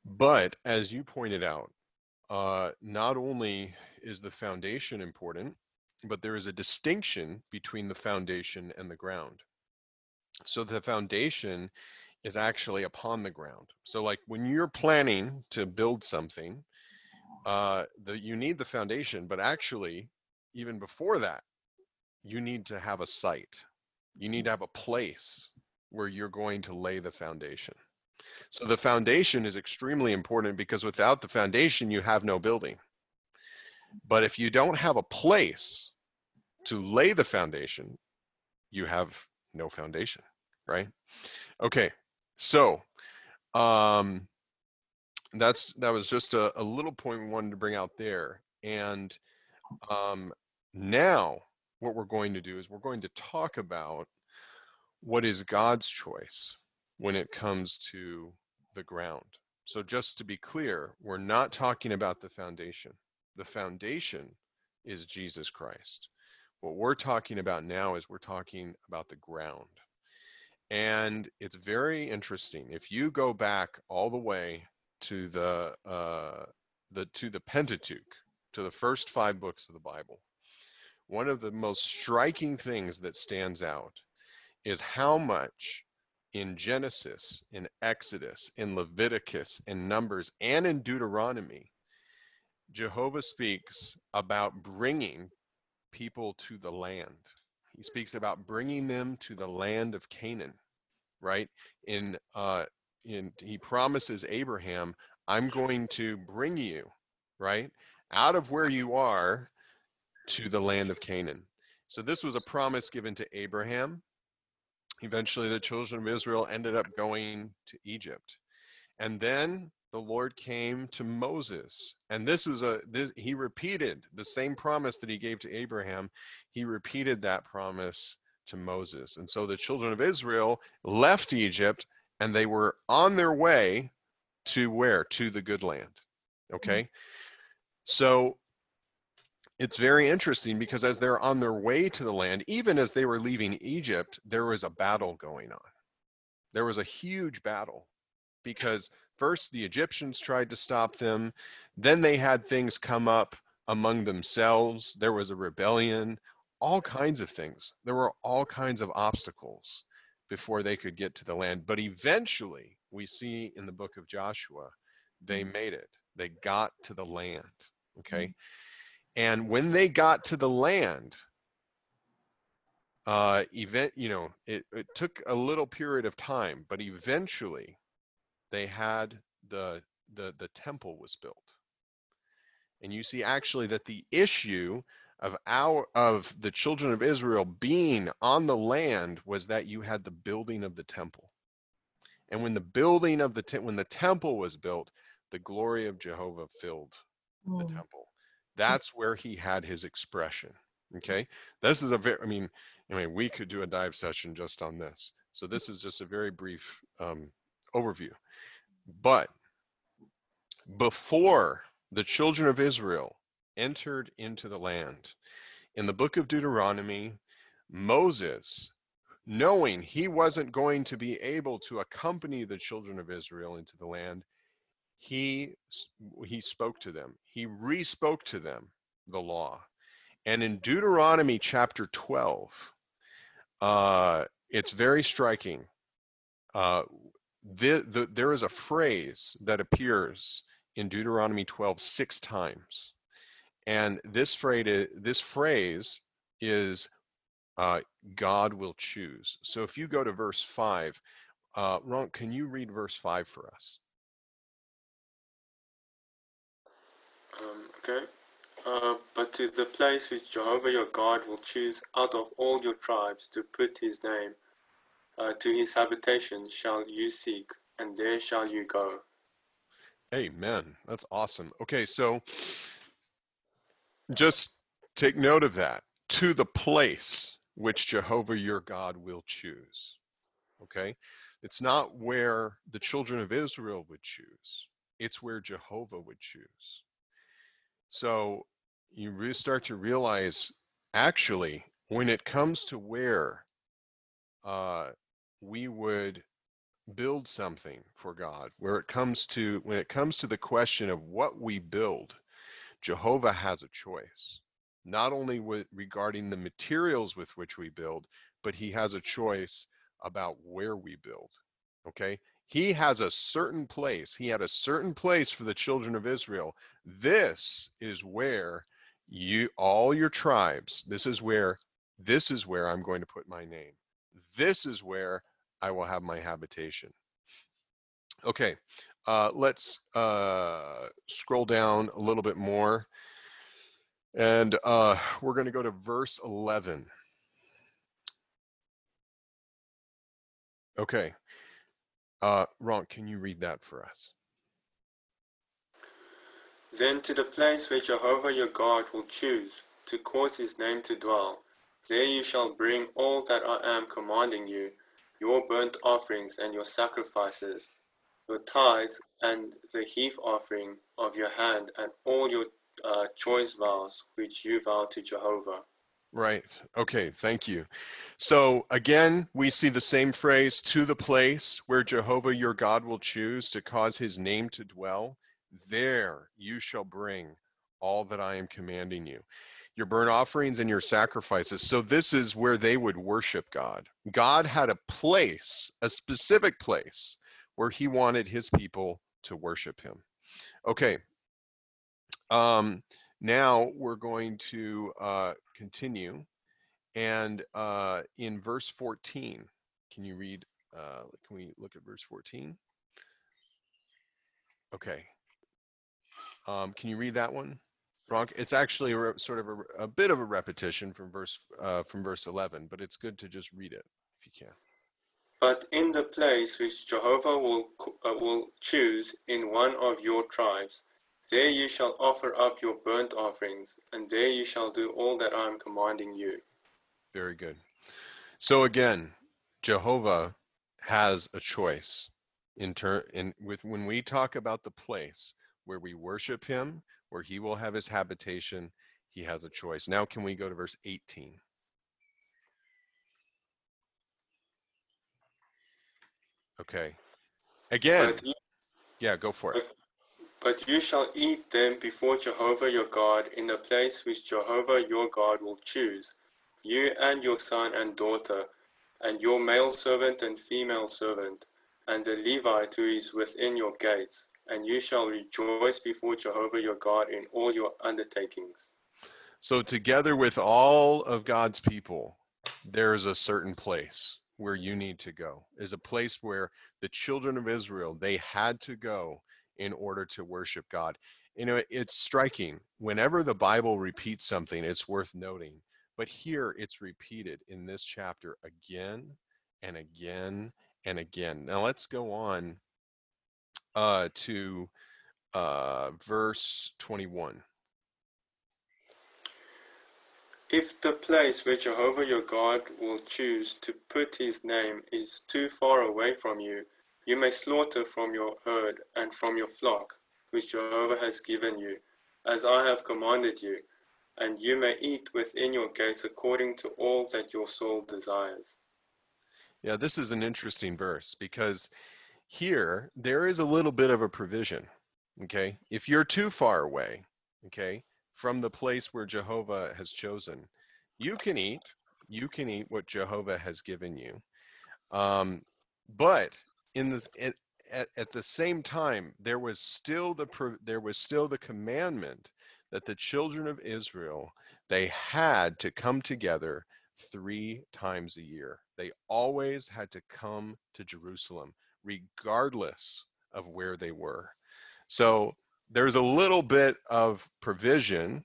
But as you pointed out, uh, not only is the foundation important, but there is a distinction between the foundation and the ground. So the foundation is actually upon the ground. So like when you're planning to build something, uh, the, you need the foundation, but actually, even before that, you need to have a site. You need to have a place where you're going to lay the foundation. So the foundation is extremely important because without the foundation, you have no building. But if you don't have a place to lay the foundation, you have no foundation, right? Okay, so um, that's that was just a, a little point we wanted to bring out there. And um, now what we're going to do is we're going to talk about what is God's choice when it comes to the ground. So just to be clear, we're not talking about the foundation. The foundation is Jesus Christ. What we're talking about now is we're talking about the ground. And it's very interesting. If you go back all the way to the uh, the to the Pentateuch, to the first five books of the Bible, one of the most striking things that stands out is how much in Genesis, in Exodus, in Leviticus, in Numbers, and in Deuteronomy, Jehovah speaks about bringing people to the land. He speaks about bringing them to the land of Canaan, right? In uh, in he promises Abraham, "I'm going to bring you, right, out of where you are, to the land of Canaan." So this was a promise given to Abraham eventually the children of Israel ended up going to Egypt. And then the Lord came to Moses. And this was a this he repeated the same promise that he gave to Abraham. He repeated that promise to Moses. And so the children of Israel left Egypt and they were on their way to where? To the good land. Mm-hmm. Okay? So it's very interesting because as they're on their way to the land, even as they were leaving Egypt, there was a battle going on. There was a huge battle because first the Egyptians tried to stop them, then they had things come up among themselves. There was a rebellion, all kinds of things. There were all kinds of obstacles before they could get to the land. But eventually, we see in the book of Joshua, they mm. made it. They got to the land. Okay. Mm. And when they got to the land, uh, event, you know, it, it took a little period of time, but eventually they had the, the, the temple was built. And you see actually that the issue of our of the children of Israel being on the land was that you had the building of the temple. And when the building of the te- when the temple was built, the glory of Jehovah filled the Mm. temple. Mm. That's where he had his expression. Mm. Okay. This is a very, I mean, I mean, we could do a dive session just on this. So mm. this is just a very brief um, overview. But before the children of Israel entered into the land, in the book of Deuteronomy, Moses, knowing he wasn't going to be able to accompany the children of Israel into the land, he he spoke to them. He re-spoke to them the law. And in Deuteronomy chapter 12, uh, it's very striking. Uh, the, the, there is a phrase that appears in Deuteronomy 12 six times. And this phrase, this phrase is uh, God will choose. So if you go to verse 5, uh, Ron, can you read verse 5 for us? Okay. Uh, but to the place which Jehovah your God will choose out of all your tribes to put his name, uh, to his habitation shall you seek, and there shall you go. Amen. That's awesome. Okay, so just take note of that. To the place which Jehovah your God will choose. Okay, It's not where the children of Israel would choose, it's where Jehovah would choose. So you start to realize actually, when it comes to where uh, we would build something for God, where it comes to when it comes to the question of what we build, Jehovah has a choice. Not only with regarding the materials with which we build, but he has a choice about where we build. Okay? He has a certain place. He had a certain place for the children of Israel. This is where you all your tribes, this is where this is where I'm going to put my name. This is where I will have my habitation. Okay, uh, let's uh, scroll down a little bit more. And uh, we're going to go to verse 11. Okay. Uh, Ron, can you read that for us? Then to the place where Jehovah your God will choose to cause his name to dwell, there you shall bring all that I am commanding you, your burnt offerings and your sacrifices, your tithe and the heave offering of your hand, and all your uh, choice vows which you vow to Jehovah. Right. Okay. Thank you. So again, we see the same phrase to the place where Jehovah your God will choose to cause his name to dwell. There you shall bring all that I am commanding you your burnt offerings and your sacrifices. So this is where they would worship God. God had a place, a specific place where he wanted his people to worship him. Okay. Um, now we're going to uh, continue. And uh, in verse 14, can you read? Uh, can we look at verse 14? Okay. Um, can you read that one? Ronk, it's actually a, sort of a, a, bit of a repetition from verse uh, from verse 11, but it's good to just read it if you can. But in the place which Jehovah will uh, will choose in one of your tribes, there you shall offer up your burnt offerings, and there you shall do all that I am commanding you. Very good. So again, Jehovah has a choice in turn in with when we talk about the place where we worship him where he will have his habitation, he has a choice. Now, can we go to verse 18? Okay. Again, yeah, go for it. But, you shall eat them before Jehovah your God in the place which Jehovah your God will choose, you and your son and daughter, and your male servant and female servant, and the Levite who is within your gates, and you shall rejoice before Jehovah your God in all your undertakings. So, together with all of God's people, there is a certain place where you need to go, is a place where the children of Israel they had to go in order to worship God. You know, it's striking. Whenever the Bible repeats something, it's worth noting. But here it's repeated in this chapter again and again and again. Now let's go on uh, to uh, verse 21. If the place where Jehovah your God will choose to put his name is too far away from you, you may slaughter from your herd and from your flock, which Jehovah has given you, as I have commanded you, and you may eat within your gates according to all that your soul desires. Yeah, this is an interesting verse because here, there is a little bit of a provision. Okay. If you're too far away, okay, from the place where Jehovah has chosen, you can eat. You can eat what Jehovah has given you. Um, but in the at, at the same time, there was still the there was still the commandment that the children of Israel they had to come together three times a year. They always had to come to Jerusalem regardless of where they were. So there's a little bit of provision.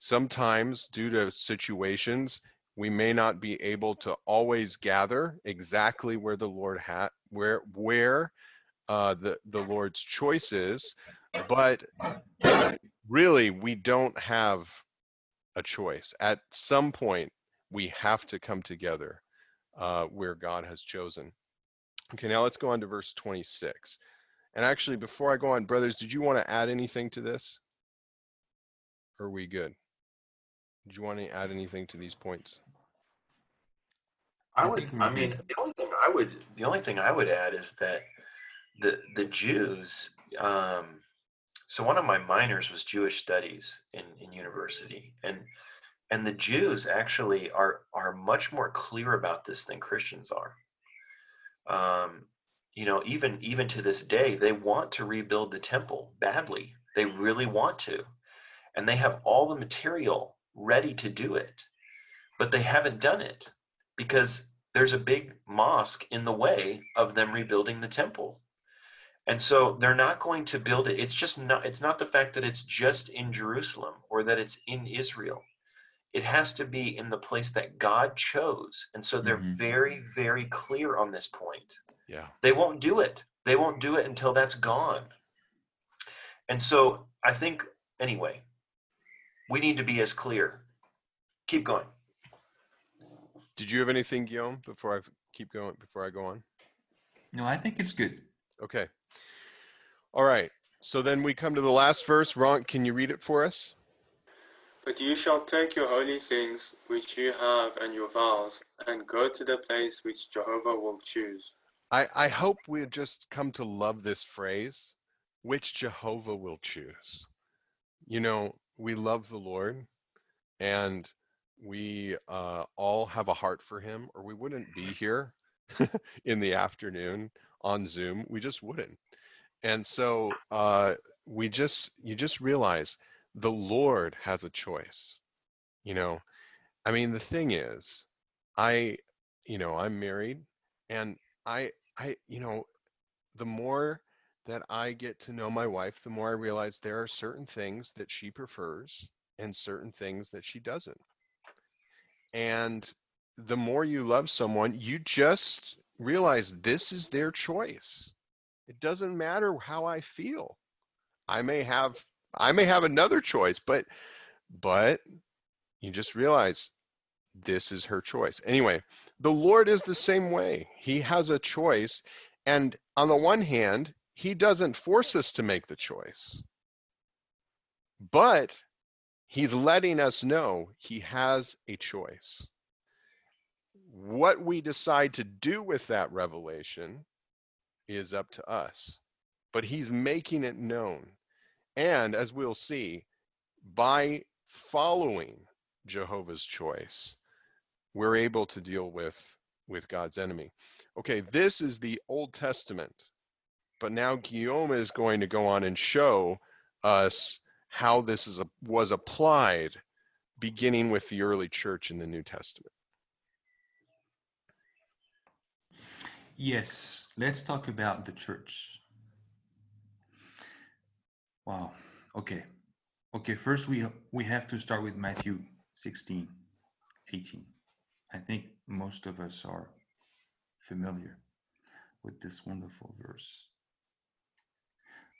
Sometimes, due to situations, we may not be able to always gather exactly where the Lord had where where uh, the the Lord's choice is, but really we don't have a choice. At some point, we have to come together uh, where God has chosen. Okay, now let's go on to verse 26. And actually, before I go on, brothers, did you want to add anything to this? Or are we good? Did you want to add anything to these points? I I would. I mean, the only thing I would, the only thing I would add is that the the Jews. Um, so one of my minors was Jewish studies in in university, and and the Jews actually are are much more clear about this than Christians are. Um, you know, even even to this day, they want to rebuild the temple badly. They really want to, and they have all the material ready to do it, but they haven't done it because there's a big mosque in the way of them rebuilding the temple. And so they're not going to build it. It's just not it's not the fact that it's just in Jerusalem or that it's in Israel. It has to be in the place that God chose. And so they're Mhm. very very clear on this point. Yeah. They won't do it. They won't do it until that's gone. And so I think anyway, we need to be as clear. Keep going. Did you have anything, Guillaume, before I keep going, before I go on? No, I think it's good. Okay. All right. So then we come to the last verse. Ron, can you read it for us? But you shall take your holy things which you have and your vows, and go to the place which Jehovah will choose. I, I hope we've just come to love this phrase, which Jehovah will choose. You know, we love the Lord and we uh, all have a heart for him, or we wouldn't be here in the afternoon on Zoom. We just wouldn't. And so uh, we just, you just realize the Lord has a choice. You know, I mean, the thing is, I, you know, I'm married and I, I, you know, the more that I get to know my wife, the more I realize there are certain things that she prefers and certain things that she doesn't. And the more you love someone, you just realize this is their choice. It doesn't matter how I feel. I may have I may have another choice, but but you just realize this is her choice. Anyway, the Lord is the same way. He has a choice. And on the one hand, He doesn't force us to make the choice, but He's letting us know He has a choice. What we decide to do with that revelation is up to us, but He's making it known. And as we'll see, by following Jehovah's choice, we're able to deal with with God's enemy. Okay, this is the Old Testament. But now Guillaume is going to go on and show us how this is a, was applied beginning with the early church in the New Testament. Yes, let's talk about the church. Wow. Okay. Okay, first we we have to start with Matthew 16, 18. I think most of us are familiar with this wonderful verse.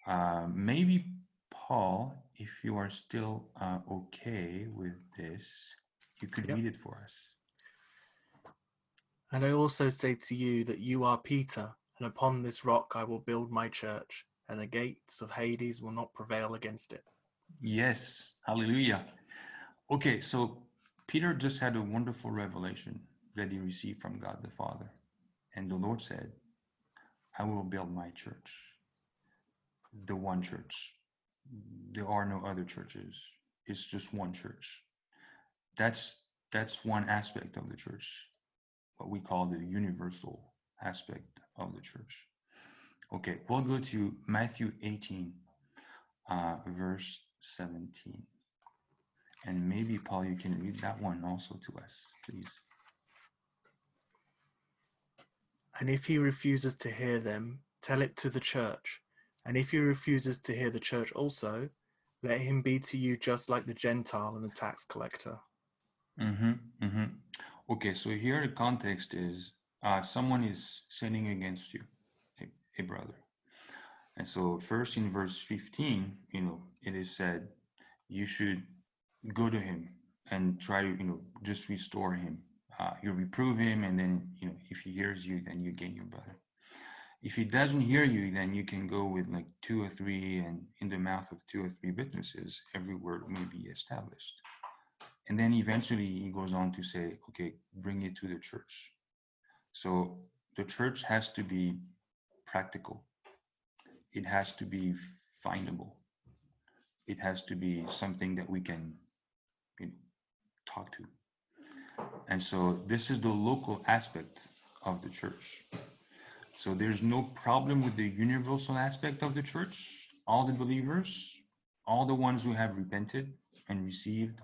Uh, maybe Paul, if you are still uh, okay with this, you could Yep. read it for us. And I also say to you that you are Peter, and upon this rock I will build my church, and the gates of Hades will not prevail against it. Yes, hallelujah. Okay, so Peter just had a wonderful revelation that he received from God the Father. And the Lord said, I will build my church, the one church. There are no other churches. It's just one church. That's that's one aspect of the church, what we call the universal aspect of the church. Okay, we'll go to Matthew 18, uh, verse 17. And maybe, Paul, you can read that one also to us, please. And if he refuses to hear them, tell it to the church. And if he refuses to hear the church also, let him be to you just like the Gentile and the tax collector. Mm-hmm, mm-hmm. Okay, so here the context is uh, someone is sinning against you, a, a brother. And so, first in verse 15, you know, it is said you should go to him and try to, you know, just restore him. Uh, you reprove him, and then, you know, if he hears you, then you gain your brother. If he doesn't hear you, then you can go with like two or three, and in the mouth of two or three witnesses, every word may be established. And then eventually he goes on to say, okay, bring it to the church. So the church has to be practical, it has to be findable, it has to be something that we can you know, talk to. And so this is the local aspect of the church. So there's no problem with the universal aspect of the church. All the believers, all the ones who have repented and received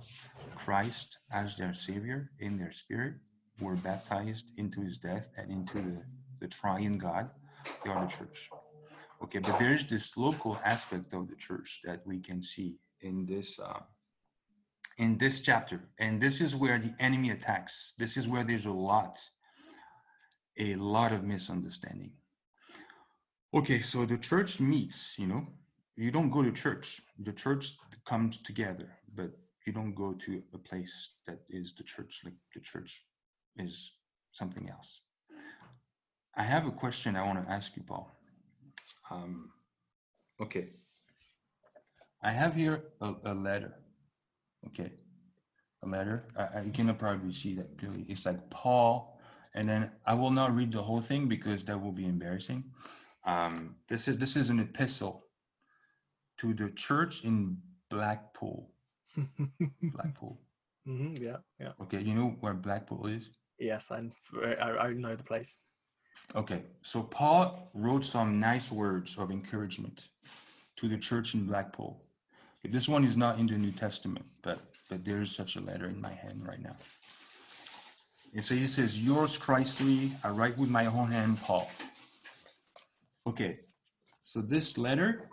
Christ as their Savior in their spirit, were baptized into his death and into the, the triune God, they are the church. Okay, but there's this local aspect of the church that we can see in this uh, in this chapter, and this is where the enemy attacks. This is where there's a lot, a lot of misunderstanding. Okay, so the church meets. You know, you don't go to church. The church comes together, but you don't go to a place that is the church. Like the church is something else. I have a question I want to ask you, Paul. Um, okay. I have here a, a letter. Okay. A letter. I, I you probably see that clearly. It's like Paul, and then I will not read the whole thing because that will be embarrassing. Um, this is this is an epistle to the church in Blackpool. Blackpool. hmm yeah, yeah. Okay, you know where Blackpool is? Yes, I'm, I, I know the place. Okay, so Paul wrote some nice words of encouragement to the church in Blackpool. This one is not in the New Testament, but but there's such a letter in my hand right now. And so he says, Yours Christly, I write with my own hand, Paul. Okay, so this letter,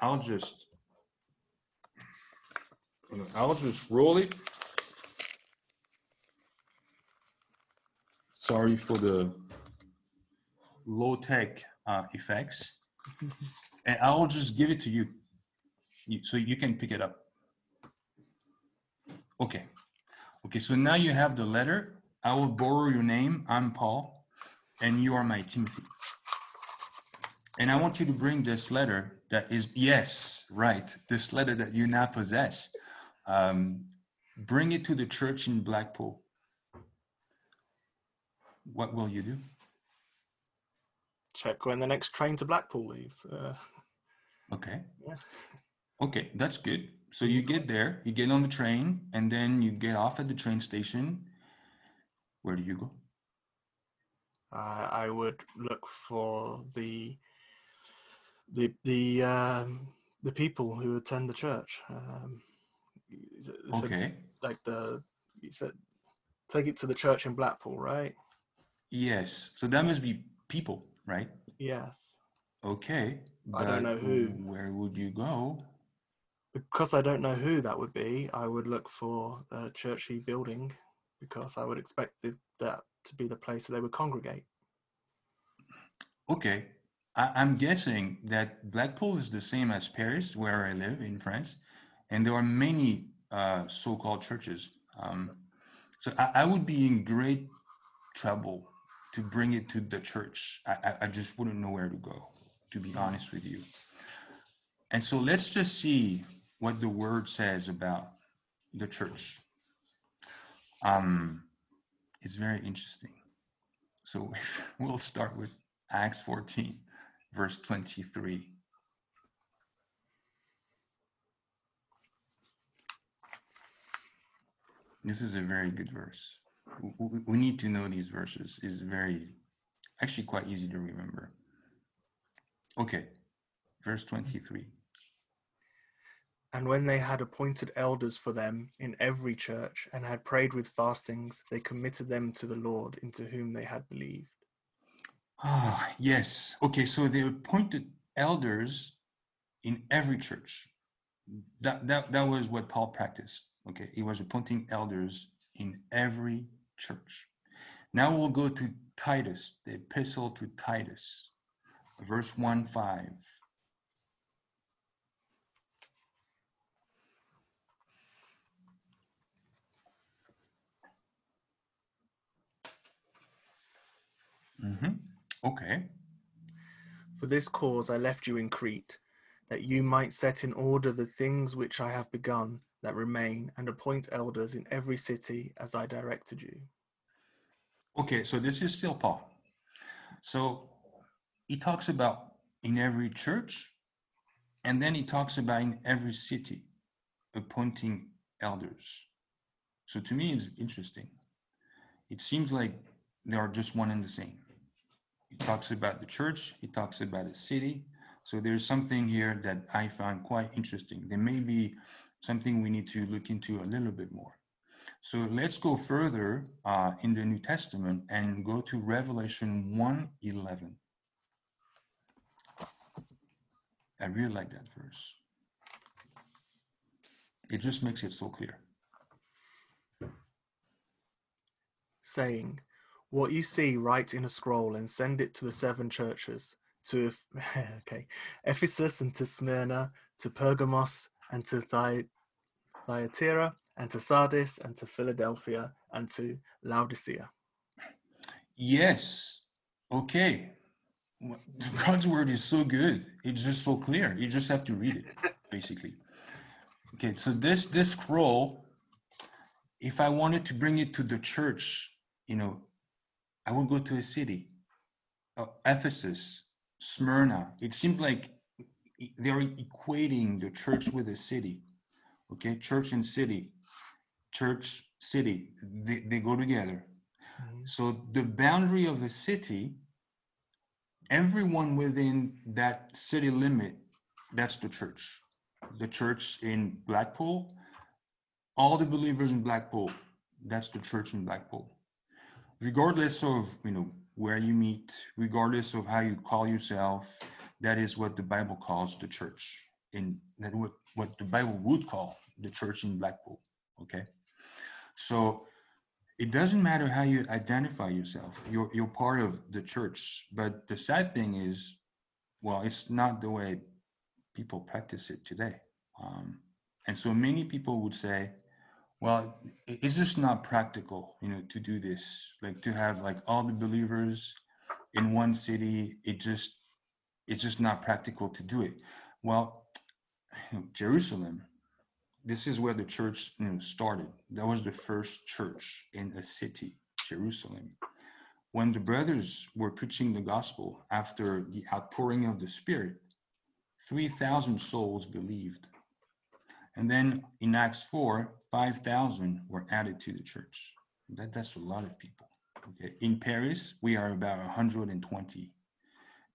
I'll just I'll just roll it. Sorry for the low tech uh, effects. and I'll just give it to you you- so you can pick it up. Okay. Okay, so now you have the letter. I will borrow your name. I'm Paul, and you are my Timothy. And I want you to bring this letter that is, yes, right, this letter that you now possess. Um, bring it to the church in Blackpool. What will you do? Check when the next train to Blackpool leaves. Uh, Okay. Yeah. Okay, that's good. So you get there, you get on the train, and then you get off at the train station. Where do you go? I I would look for the the the um, the people who attend the church. Um, is it- is it Okay. like the you said, take it to the church in Blackpool, right? Yes. So that must be people, right? Yes. Okay. I don't know who. Where would you go? Because I don't know who that would be, I would look for a churchy building because I would expect the, that to be the place that they would congregate. Okay. I, I'm guessing that Blackpool is the same as Paris, where I live in France, and there are many uh, so-called churches. Um, so I, I would be in great trouble to bring it to the church. I, I just wouldn't know where to go, to be honest with you. And so let's just see what the word says about the church. Um, it's very interesting. So we'll start with Acts 14, verse 23. This is a very good verse. We need to know these verses. is very, actually quite easy to remember. Okay, verse 23. And when they had appointed elders for them in every church and had prayed with fastings, they committed them to the Lord into whom they had believed. Ah, yes. Okay, so they appointed elders in every church. That, that, that was what Paul practiced. Okay, he was appointing elders in every church. Now we'll go to Titus, the epistle to Titus, verse 1 5. Mhm. Okay. For this cause I left you in Crete, that you might set in order the things which I have begun that remain, and appoint elders in every city as I directed you. Okay, so this is still Paul. So he talks about in every church, and then he talks about in every city appointing elders. So to me, it's interesting. It seems like they are just one and the same. He talks about the church, he talks about the city. So there's something here that I found quite interesting. There may be something we need to look into a little bit more. So let's go further uh, in the New Testament and go to Revelation 1:11. I really like that verse. It just makes it so clear. saying, What you see, write in a scroll and send it to the seven churches to okay, Ephesus and to Smyrna, to Pergamos and to Thy- Thyatira and to Sardis and to Philadelphia and to Laodicea. Yes. Okay. God's word is so good. It's just so clear. You just have to read it, basically. Okay, so this this scroll, if I wanted to bring it to the church, you know, I would go to a city, uh, Ephesus, Smyrna. It seems like they're equating the church with a city. Okay, church and city, church, city, they, they go together. So the boundary of a city, everyone within that city limit, that's the church. The church in Blackpool, all the believers in Blackpool, that's the church in Blackpool. Regardless of you know where you meet, regardless of how you call yourself, that is what the Bible calls the church. and that what, what the Bible would call the church in Blackpool. Okay. So it doesn't matter how you identify yourself you're, you're part of the church but the sad thing is well it's not the way people practice it today um, and so many people would say well it's just not practical you know to do this like to have like all the believers in one city it just it's just not practical to do it well jerusalem this is where the church you know, started. That was the first church in a city, Jerusalem. When the brothers were preaching the gospel after the outpouring of the Spirit, 3,000 souls believed. And then in Acts 4, 5,000 were added to the church. That, that's a lot of people. Okay. In Paris, we are about 120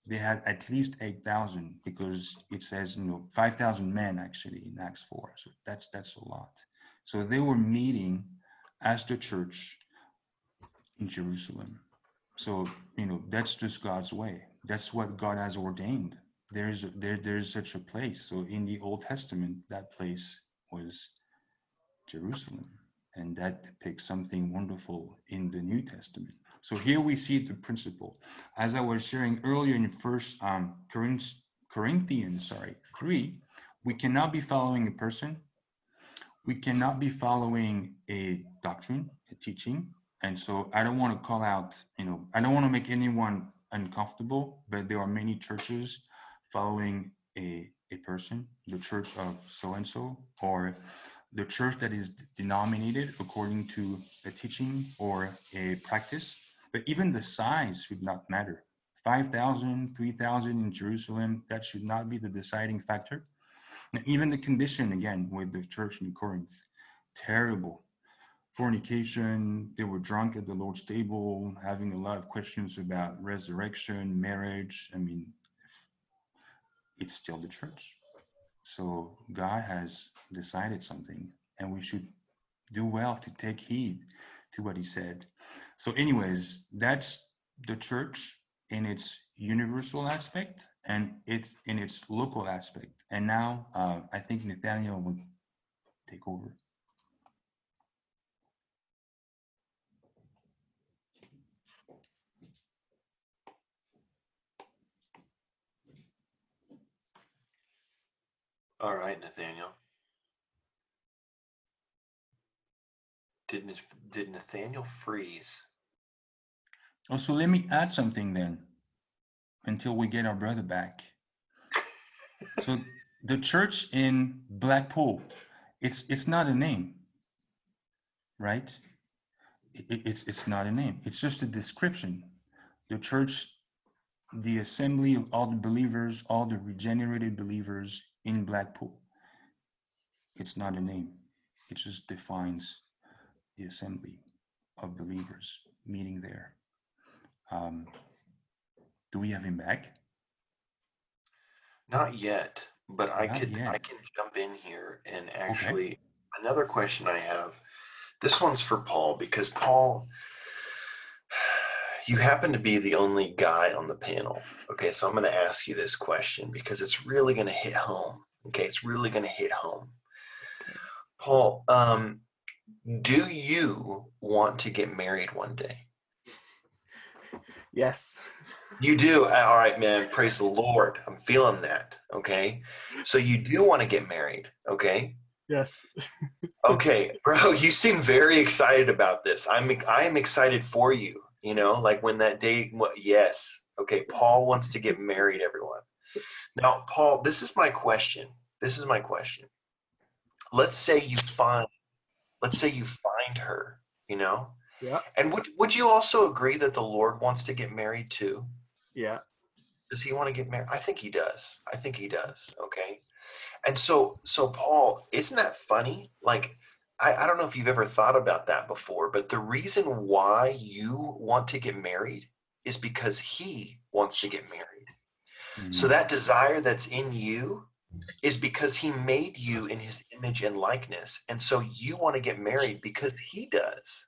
they had at least 8,000 because it says, you know, 5,000 men actually in Acts 4. So that's that's a lot. So they were meeting as the church in Jerusalem. So, you know, that's just God's way. That's what God has ordained. There's there there's such a place. So in the Old Testament, that place was Jerusalem. And that depicts something wonderful in the New Testament. So here we see the principle. As I was sharing earlier in First um, Corinthians, sorry, three, we cannot be following a person. We cannot be following a doctrine, a teaching. And so I don't want to call out, you know, I don't want to make anyone uncomfortable, but there are many churches following a, a person, the church of so and so, or the church that is denominated according to a teaching or a practice. But even the size should not matter. 5,000, 3,000 in Jerusalem, that should not be the deciding factor. And even the condition, again, with the church in Corinth, terrible. Fornication, they were drunk at the Lord's table, having a lot of questions about resurrection, marriage. I mean, it's still the church. So God has decided something, and we should do well to take heed to what He said. So, anyways, that's the church in its universal aspect and it's in its local aspect. And now uh, I think Nathaniel will take over. All right, Nathaniel. Did did Nathaniel freeze? Oh, so let me add something then. until we get our brother back. so the church in Blackpool, it's it's not a name, right? It, it's it's not a name. It's just a description. The church, the assembly of all the believers, all the regenerated believers in Blackpool. It's not a name. It just defines the assembly of believers meeting there. Um, do we have him back? Not yet, but I Not could I can jump in here and actually another question I have. This one's for Paul because Paul you happen to be the only guy on the panel. Okay, so I'm going to ask you this question because it's really going to hit home. Okay, it's really going to hit home. Paul, um, do you want to get married one day? Yes. You do. All right, man. Praise the Lord. I'm feeling that. Okay. So you do want to get married. Okay. Yes. Okay, bro. You seem very excited about this. I'm. I am excited for you. You know, like when that day. Yes. Okay. Paul wants to get married. Everyone. Now, Paul. This is my question. This is my question. Let's say you find. Let's say you find her. You know. Yeah. And would would you also agree that the Lord wants to get married too? Yeah. does he want to get married i think he does i think he does okay and so so paul isn't that funny like I, I don't know if you've ever thought about that before but the reason why you want to get married is because he wants to get married so Mhm. that desire that's in you is because he made you in his image and likeness and so you want to get married because he does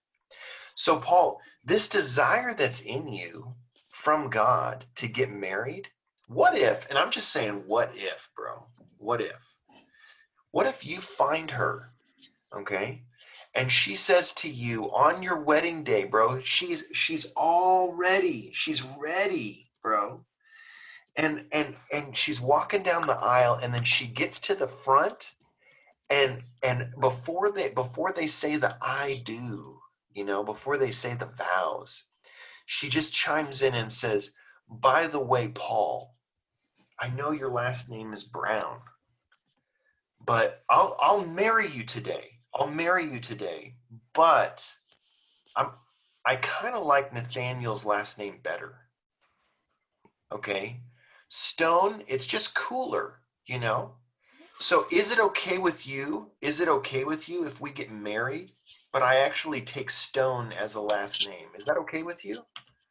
so paul this desire that's in you from God to get married? What if, and I'm just saying, what if, bro? What if? What if you find her, okay? And she says to you on your wedding day, bro, she's she's all ready. She's ready, bro. And and and she's walking down the aisle and then she gets to the front and and before they before they say the I do, you know, before they say the vows, she just chimes in and says, By the way, Paul, I know your last name is Brown, but I'll I'll marry you today. I'll marry you today. But I'm I kind of like Nathaniel's last name better. Okay. Stone, it's just cooler, you know? So is it okay with you? Is it okay with you if we get married, but I actually take Stone as a last name? Is that okay with you?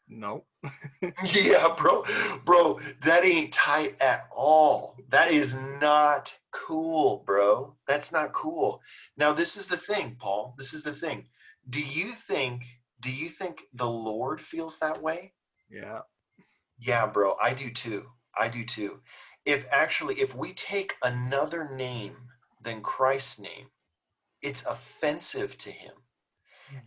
No. Yeah, bro. Bro, that ain't tight at all. That is not cool, bro. That's not cool. Now, this is the thing, Paul. This is the thing. Do you think do you think the Lord feels that way? Yeah. Yeah, bro, I do too. I do too. If actually if we take another name than Christ's name, it's offensive to him.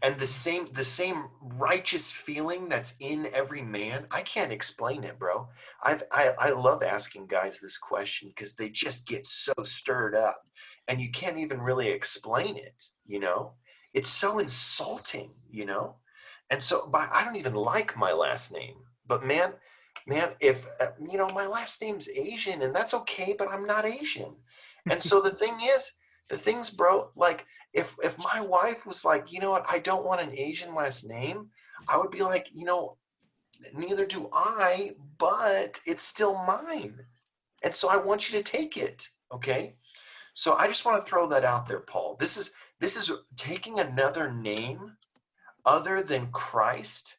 And the same the same righteous feeling that's in every man, I can't explain it, bro. I've I, I love asking guys this question because they just get so stirred up and you can't even really explain it, you know? It's so insulting, you know? And so by I don't even like my last name. But man, man, if uh, you know, my last name's Asian and that's okay, but I'm not Asian. And so the thing is, the things, bro, like if if my wife was like, you know what, I don't want an Asian last name, I would be like, you know, neither do I, but it's still mine. And so I want you to take it. Okay. So I just want to throw that out there, Paul. This is this is taking another name other than Christ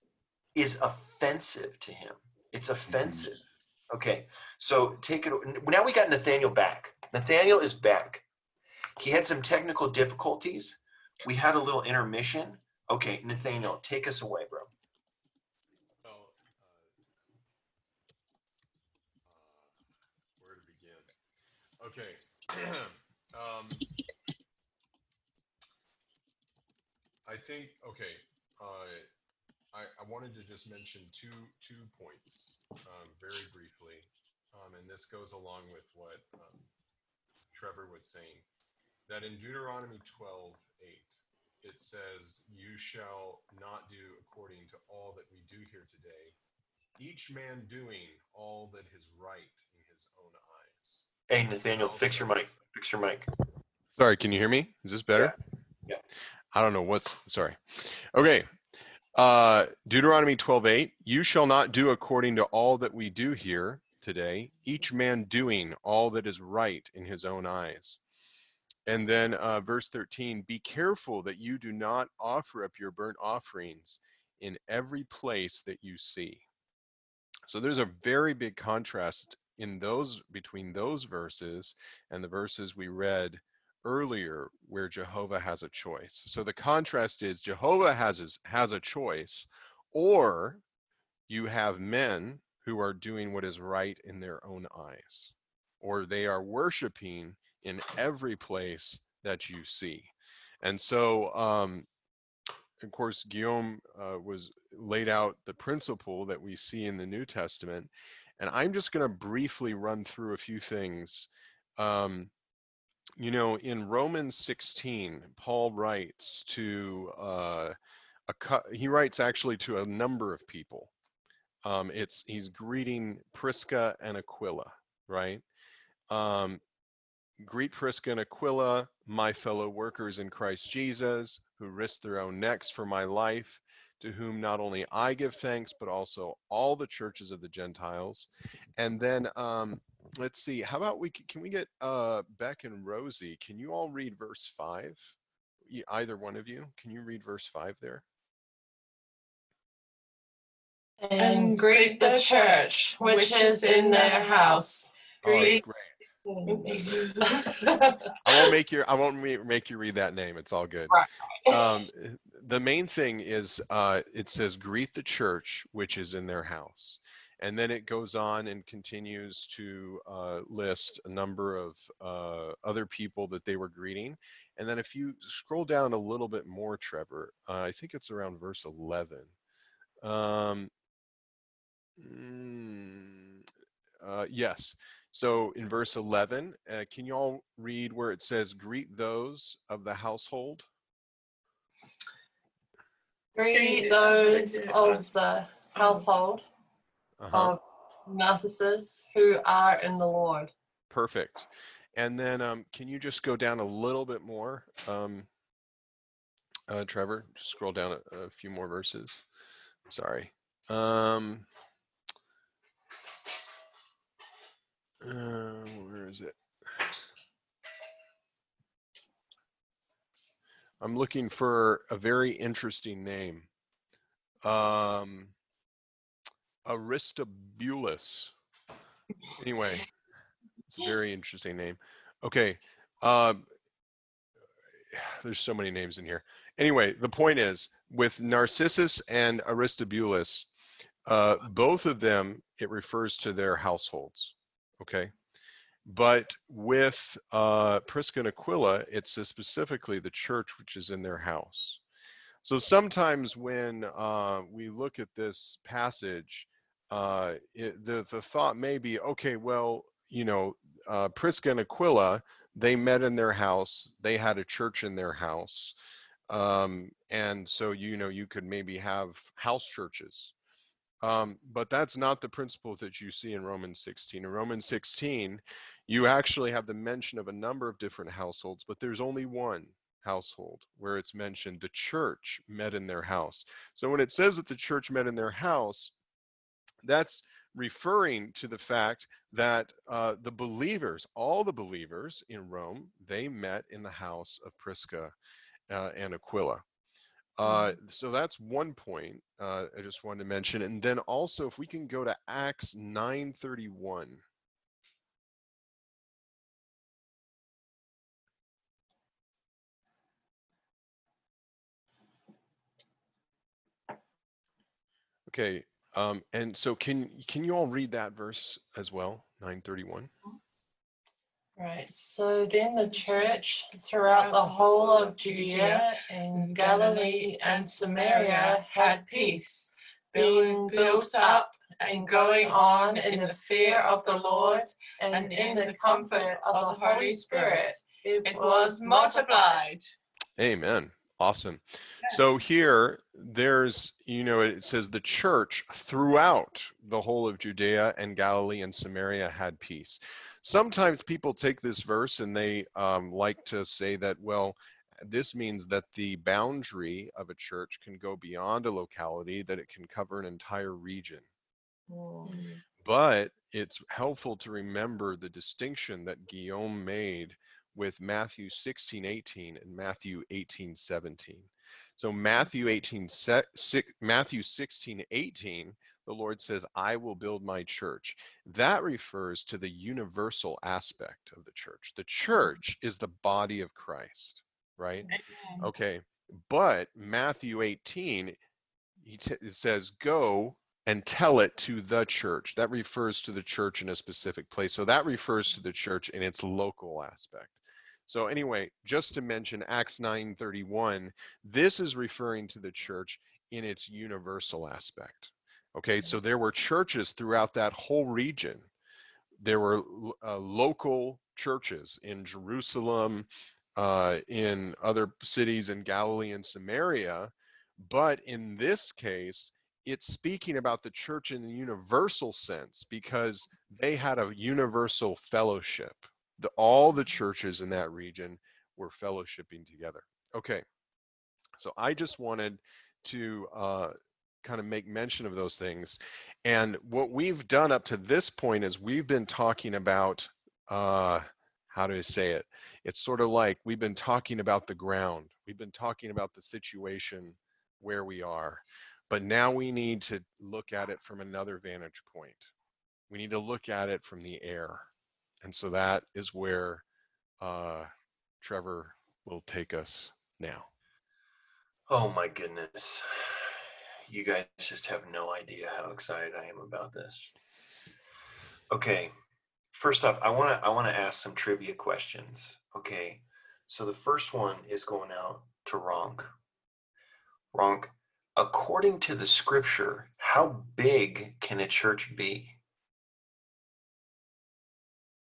is offensive to him. It's mm-hmm. offensive. Okay. So take it now we got Nathaniel back. Nathaniel is back. He had some technical difficulties. We had a little intermission. Okay, Nathaniel, take us away, bro. Well, uh, where to begin? Okay. um, I think okay. Uh, I, I wanted to just mention two two points um, very briefly, um, and this goes along with what um, Trevor was saying. That in Deuteronomy 12, 8, it says, You shall not do according to all that we do here today, each man doing all that is right in his own eyes. Hey, Nathaniel, fix your mic. Fix your mic. Sorry, can you hear me? Is this better? Yeah. I don't know what's sorry. Okay. Uh Deuteronomy 12:8, you shall not do according to all that we do here today, each man doing all that is right in his own eyes. And then uh, verse 13, be careful that you do not offer up your burnt offerings in every place that you see. So there's a very big contrast in those between those verses and the verses we read earlier where Jehovah has a choice. So the contrast is Jehovah has a, has a choice or you have men who are doing what is right in their own eyes or they are worshiping in every place that you see. And so um of course Guillaume uh, was laid out the principle that we see in the New Testament and I'm just going to briefly run through a few things um, you know, in Romans 16, Paul writes to uh, a he writes actually to a number of people. Um, it's he's greeting Prisca and Aquila, right? Um, greet Prisca and Aquila, my fellow workers in Christ Jesus, who risked their own necks for my life, to whom not only I give thanks, but also all the churches of the Gentiles. And then um, let's see how about we can we get uh beck and rosie? Can you all read verse five? Either one of you? Can you read verse five there? And greet the church which is in their house. Right, Greet. great i won't make your i won't re- make you read that name it's all good um the main thing is uh it says greet the church which is in their house and then it goes on and continues to uh, list a number of uh, other people that they were greeting. And then if you scroll down a little bit more, Trevor, uh, I think it's around verse 11. Um, mm, uh, yes. So in verse 11, uh, can you all read where it says, greet those of the household? Greet those of the household Uh-huh. of Narcissus who are in the Lord. Perfect. And then um, can you just go down a little bit more, um, uh, Trevor? Just scroll down a, a few more verses. Sorry. Um, uh, where is it? I'm looking for a very interesting name. Um, Aristobulus. Anyway, it's a very interesting name. Okay. Um, there's so many names in here. Anyway, the point is with Narcissus and Aristobulus, uh, both of them, it refers to their households. Okay. But with uh, Prisca and Aquila, it says specifically the church which is in their house. So sometimes when uh, we look at this passage, uh, it, the the thought may be, okay, well, you know, uh, Prisca and Aquila, they met in their house, they had a church in their house, um, and so you know you could maybe have house churches. Um, but that's not the principle that you see in Romans 16. In Romans 16, you actually have the mention of a number of different households, but there's only one household where it's mentioned the church met in their house. So when it says that the church met in their house, that's referring to the fact that uh, the believers, all the believers in Rome, they met in the house of Prisca uh, and Aquila. Uh, so that's one point uh, I just wanted to mention. And then also, if we can go to Acts 9:31. Okay, um, and so can can you all read that verse as well? 931. Right. So then the church throughout the whole of Judea and Galilee and Samaria had peace, being built up and going on in the fear of the Lord and in the comfort of the Holy Spirit. It It was multiplied. Amen. Awesome. So here, there's, you know, it says the church throughout the whole of Judea and Galilee and Samaria had peace. Sometimes people take this verse and they um, like to say that, well, this means that the boundary of a church can go beyond a locality, that it can cover an entire region. But it's helpful to remember the distinction that Guillaume made with Matthew 16, 18 and Matthew 18, 17. So Matthew 18, se- si- Matthew 16, 18, the Lord says, I will build my church. That refers to the universal aspect of the church. The mm-hmm. church is the body of Christ, right? Okay. But Matthew 18, he t- it says, go and tell it to the church. That refers to the church in a specific place. So that refers to the church in its local aspect. So anyway, just to mention Acts 9:31, this is referring to the church in its universal aspect. Okay, so there were churches throughout that whole region. There were uh, local churches in Jerusalem, uh, in other cities in Galilee and Samaria, but in this case, it's speaking about the church in the universal sense because they had a universal fellowship. The, all the churches in that region were fellowshipping together. Okay, so I just wanted to uh, kind of make mention of those things. And what we've done up to this point is we've been talking about, uh, how do I say it? It's sort of like we've been talking about the ground, we've been talking about the situation where we are. But now we need to look at it from another vantage point. We need to look at it from the air. And so that is where uh, Trevor will take us now. Oh my goodness. You guys just have no idea how excited I am about this. Okay. First off, I want to I want to ask some trivia questions. Okay. So the first one is going out to Ronk. Ronk, according to the scripture, how big can a church be?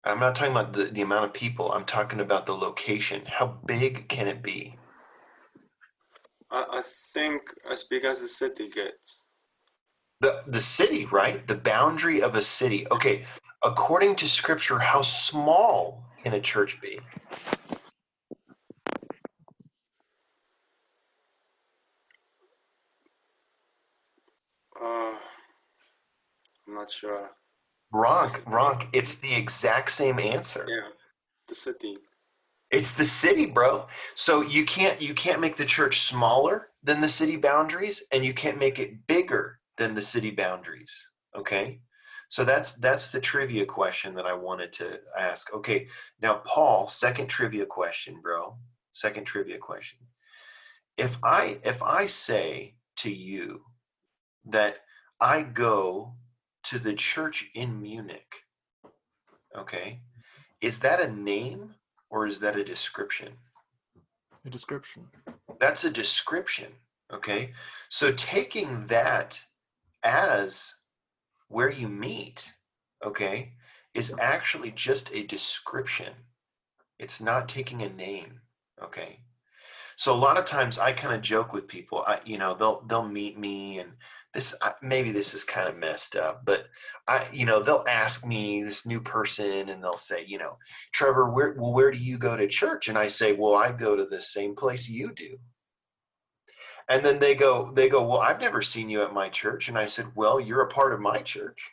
I'm not talking about the, the amount of people, I'm talking about the location. How big can it be? I, I think as big as the city gets. The the city, right? The boundary of a city. Okay, according to scripture, how small can a church be? Uh, I'm not sure. Ronk, Ronk, it's the exact same answer. Yeah, the city. It's the city, bro. So you can't you can't make the church smaller than the city boundaries and you can't make it bigger than the city boundaries. Okay? So that's that's the trivia question that I wanted to ask. Okay. Now Paul, second trivia question, bro. Second trivia question. If I if I say to you that I go to the church in Munich, okay? Is that a name or is that a description? A description. That's a description. Okay. So taking that as where you meet, okay, is actually just a description. It's not taking a name. Okay. So a lot of times I kind of joke with people. I, you know, they'll they'll meet me and this maybe this is kind of messed up, but I, you know, they'll ask me this new person and they'll say, you know, Trevor, where well, where do you go to church? And I say, well, I go to the same place you do. And then they go, they go, well, I've never seen you at my church. And I said, well, you're a part of my church.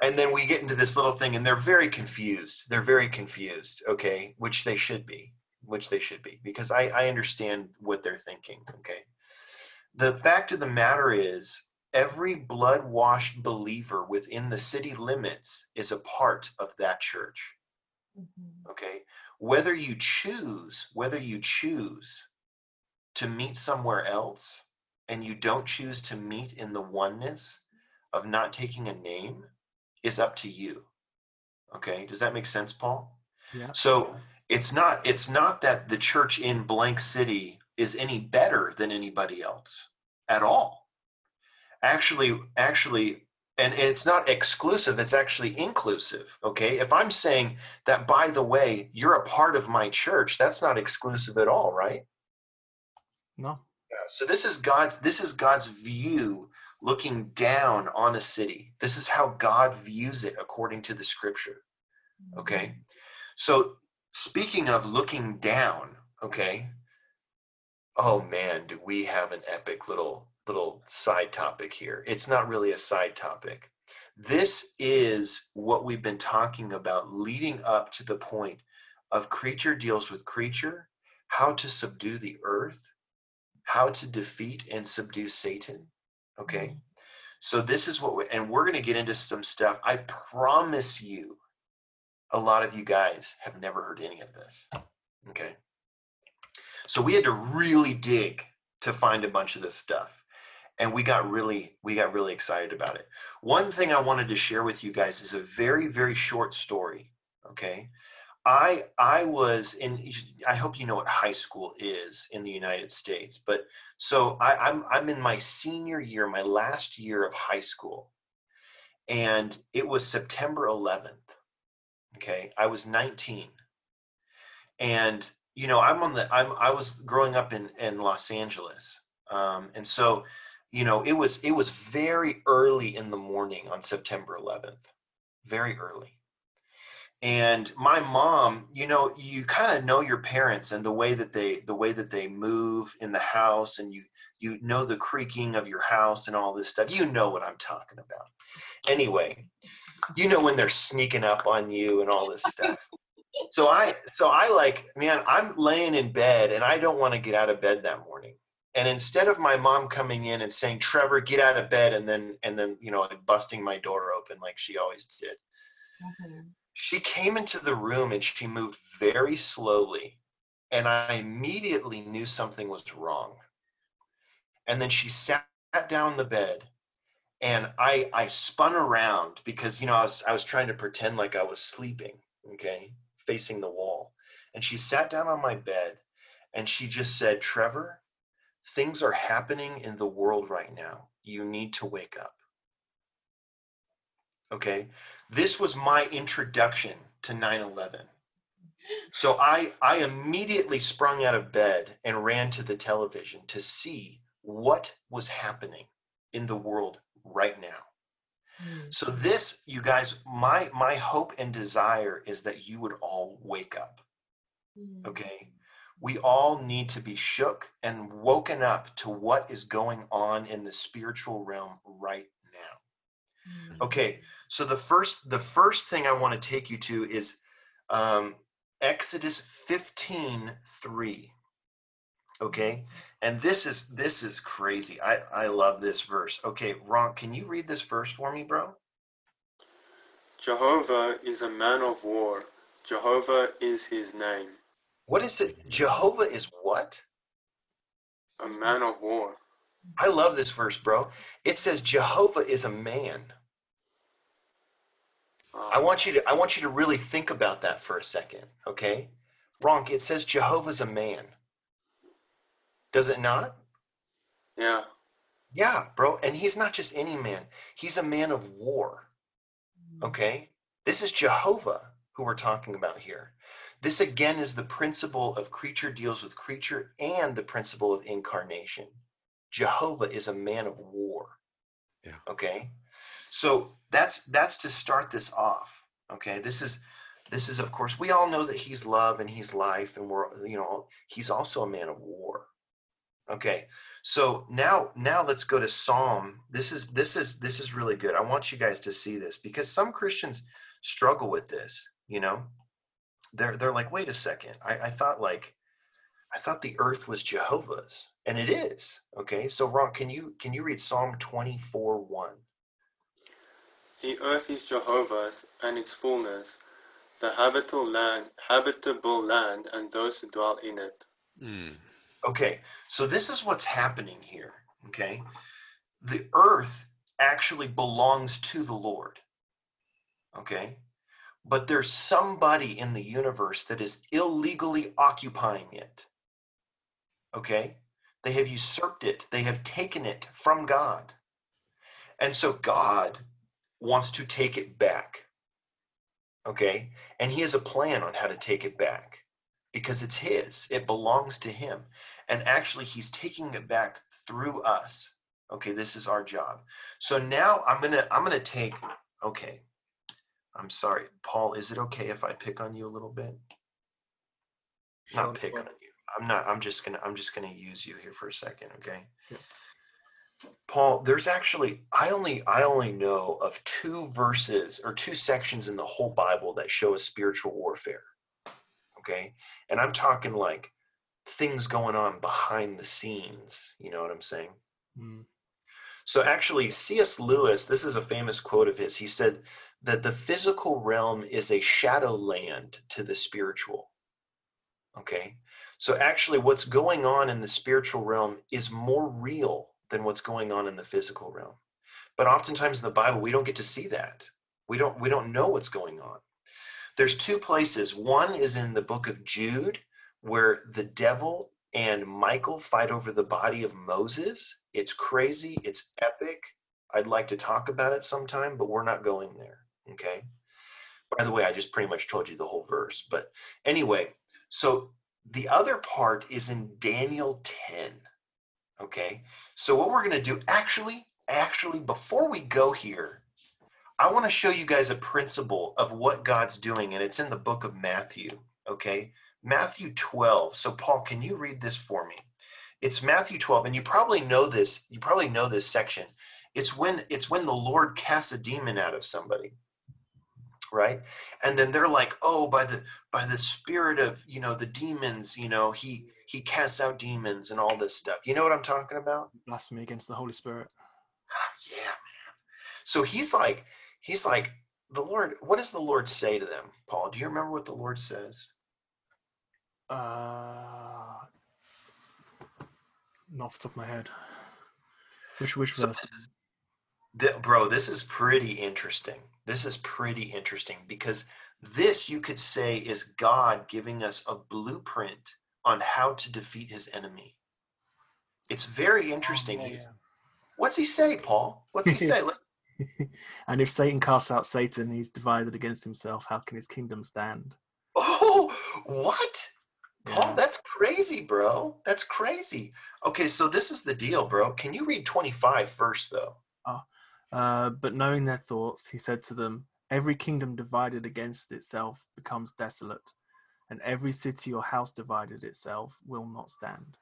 And then we get into this little thing, and they're very confused. They're very confused, okay, which they should be, which they should be, because I, I understand what they're thinking, okay. The fact of the matter is, every blood washed believer within the city limits is a part of that church. Mm-hmm. Okay? Whether you choose whether you choose to meet somewhere else and you don't choose to meet in the oneness of not taking a name is up to you. Okay? Does that make sense paul? Yeah. so it's not it's not that the church in blank city is any better than anybody else at all actually actually and, it's not exclusive it's actually inclusive okay if i'm saying that by the way you're a part of my church that's not exclusive at all right No. Yeah, so this is God's this is God's view looking down on a city. This is how God views it according to the scripture. Okay? Mm-hmm. So speaking of looking down, okay? Oh man, do we have an epic little little side topic here. It's not really a side topic. This is what we've been talking about leading up to the point of creature deals with creature, how to subdue the earth, how to defeat and subdue Satan. Okay. Mm-hmm. So this is what we and we're going to get into some stuff. I promise you a lot of you guys have never heard any of this. Okay. So we had to really dig to find a bunch of this stuff. And we got really we got really excited about it. One thing I wanted to share with you guys is a very very short story, okay? I I was in I hope you know what high school is in the United States, but so I, I'm I'm in my senior year, my last year of high school, and it was September 11th. Okay, I was 19, and you know I'm on the I'm I was growing up in in Los Angeles, um, and so you know it was it was very early in the morning on September 11th, very early. And my mom you know you kind of know your parents and the way that they the way that they move in the house and you you know the creaking of your house and all this stuff you know what i'm talking about. Anyway you know when they're sneaking up on you and all this stuff so i so i like man i'm laying in bed and i don't want to get out of bed that morning. And instead of my mom coming in and saying trevor get out of bed and then and then you know like busting my door open like she always did mm-hmm. she came into the room and she moved very slowly and i immediately knew something was wrong. And then she sat down the bed and i i spun around because you know i was i was trying to pretend like i was sleeping okay facing the wall. And she sat down on my bed and she just said trevor things are happening in the world right now. You need to wake up. Okay? This was my introduction to 9-11 so i i immediately sprung out of bed and ran to the television to see what was happening in the world right now mm. so this you guys my my hope and desire is that you would all wake up mm. okay we all need to be shook and woken up to what is going on in the spiritual realm right now mm. okay so the first the first thing I want to take you to is um, Exodus 15, 3. Okay. And this is this is crazy. I, I love this verse. Okay, Ron, can you read this verse for me, bro? Jehovah is a man of war. Jehovah is his name. What is it? Jehovah is what? A man of war. I love this verse, bro. It says Jehovah is a man. I want you to I want you to really think about that for a second, okay? Ronk, it says Jehovah's a man. Does it not? Yeah. Yeah, bro. And he's not just any man. He's a man of war. Mm. Okay? This is Jehovah who we're talking about here. This again is the principle of creature deals with creature and the principle of incarnation. Jehovah is a man of war. Yeah. Okay? So that's that's to start this off. Okay, this is this is of course we all know that he's love and he's life, and we're you know he's also a man of war. Okay, so now now let's go to Psalm. This is this is this is really good. I want you guys to see this because some Christians struggle with this. You know, they're they're like, wait a second, I, I thought like I thought the earth was Jehovah's, and it is. Okay, so Ron, can you can you read Psalm twenty four one? The earth is Jehovah's and its fullness, the habitable land, habitable land, and those who dwell in it. Mm. Okay, so this is what's happening here. Okay, the earth actually belongs to the Lord. Okay, but there's somebody in the universe that is illegally occupying it. Okay, they have usurped it, they have taken it from God. And so God wants to take it back. Okay? And he has a plan on how to take it back because it's his, it belongs to him. and actually he's taking it back through us. Okay, this is our job. So now I'm gonna I'm gonna take. Okay, I'm sorry, Paul. Is it okay if I pick on you a little bit? Sure, Not pick on you. I'm not. I'm just gonna. I'm just gonna use you here for a second. Okay. Yeah. Paul, there's actually I only I only know of two verses or two sections in the whole Bible that show a spiritual warfare. Okay, and I'm talking like things going on behind the scenes. You know what I'm saying? Mm. So actually, C.S. Lewis, this is a famous quote of his. He said that the physical realm is a shadow land to the spiritual. Okay. So actually, what's going on in the spiritual realm is more real than what's going on in the physical realm. But oftentimes in the Bible, we don't get to see that. We don't we don't know what's going on. There's two places. One is in the book of Jude, where the devil and Michael fight over the body of Moses. It's crazy, it's epic. I'd like to talk about it sometime, but we're not going there. Okay. By the way, I just pretty much told you the whole verse. But anyway, so the other part is in Daniel 10. Okay. So what we're going to do actually, actually, before we go here, I want to show you guys a principle of what God's doing, and it's in the book of Matthew. Okay. Matthew 12. So, Paul, can you read this for me? It's Matthew 12, and you probably know this. You probably know this section. It's when it's when the Lord casts a demon out of somebody, right? And then they're like, "Oh, by the by the spirit of you know the demons, you know he he casts out demons and all this stuff." You know what I'm talking about? Blasphemy against the Holy Spirit. Ah, yeah, man. So he's like, he's like, the Lord. What does the Lord say to them, Paul? Do you remember what the Lord says? Uh, not off the top of my head. Which which So verse? this is- th- bro, this is pretty interesting. This is pretty interesting because this you could say is God giving us a blueprint on how to defeat his enemy. It's very interesting. Yeah, He- yeah. What's he say, Paul? What's he say? Let- and if Satan casts out Satan, he's divided against himself. How can his kingdom stand? oh, what? Paul, that's crazy, bro. That's crazy. Okay, so this is the deal, bro. Can you read 25 first, though? Uh, but knowing their thoughts, he said to them, Every kingdom divided against itself becomes desolate, and every city or house divided itself will not stand.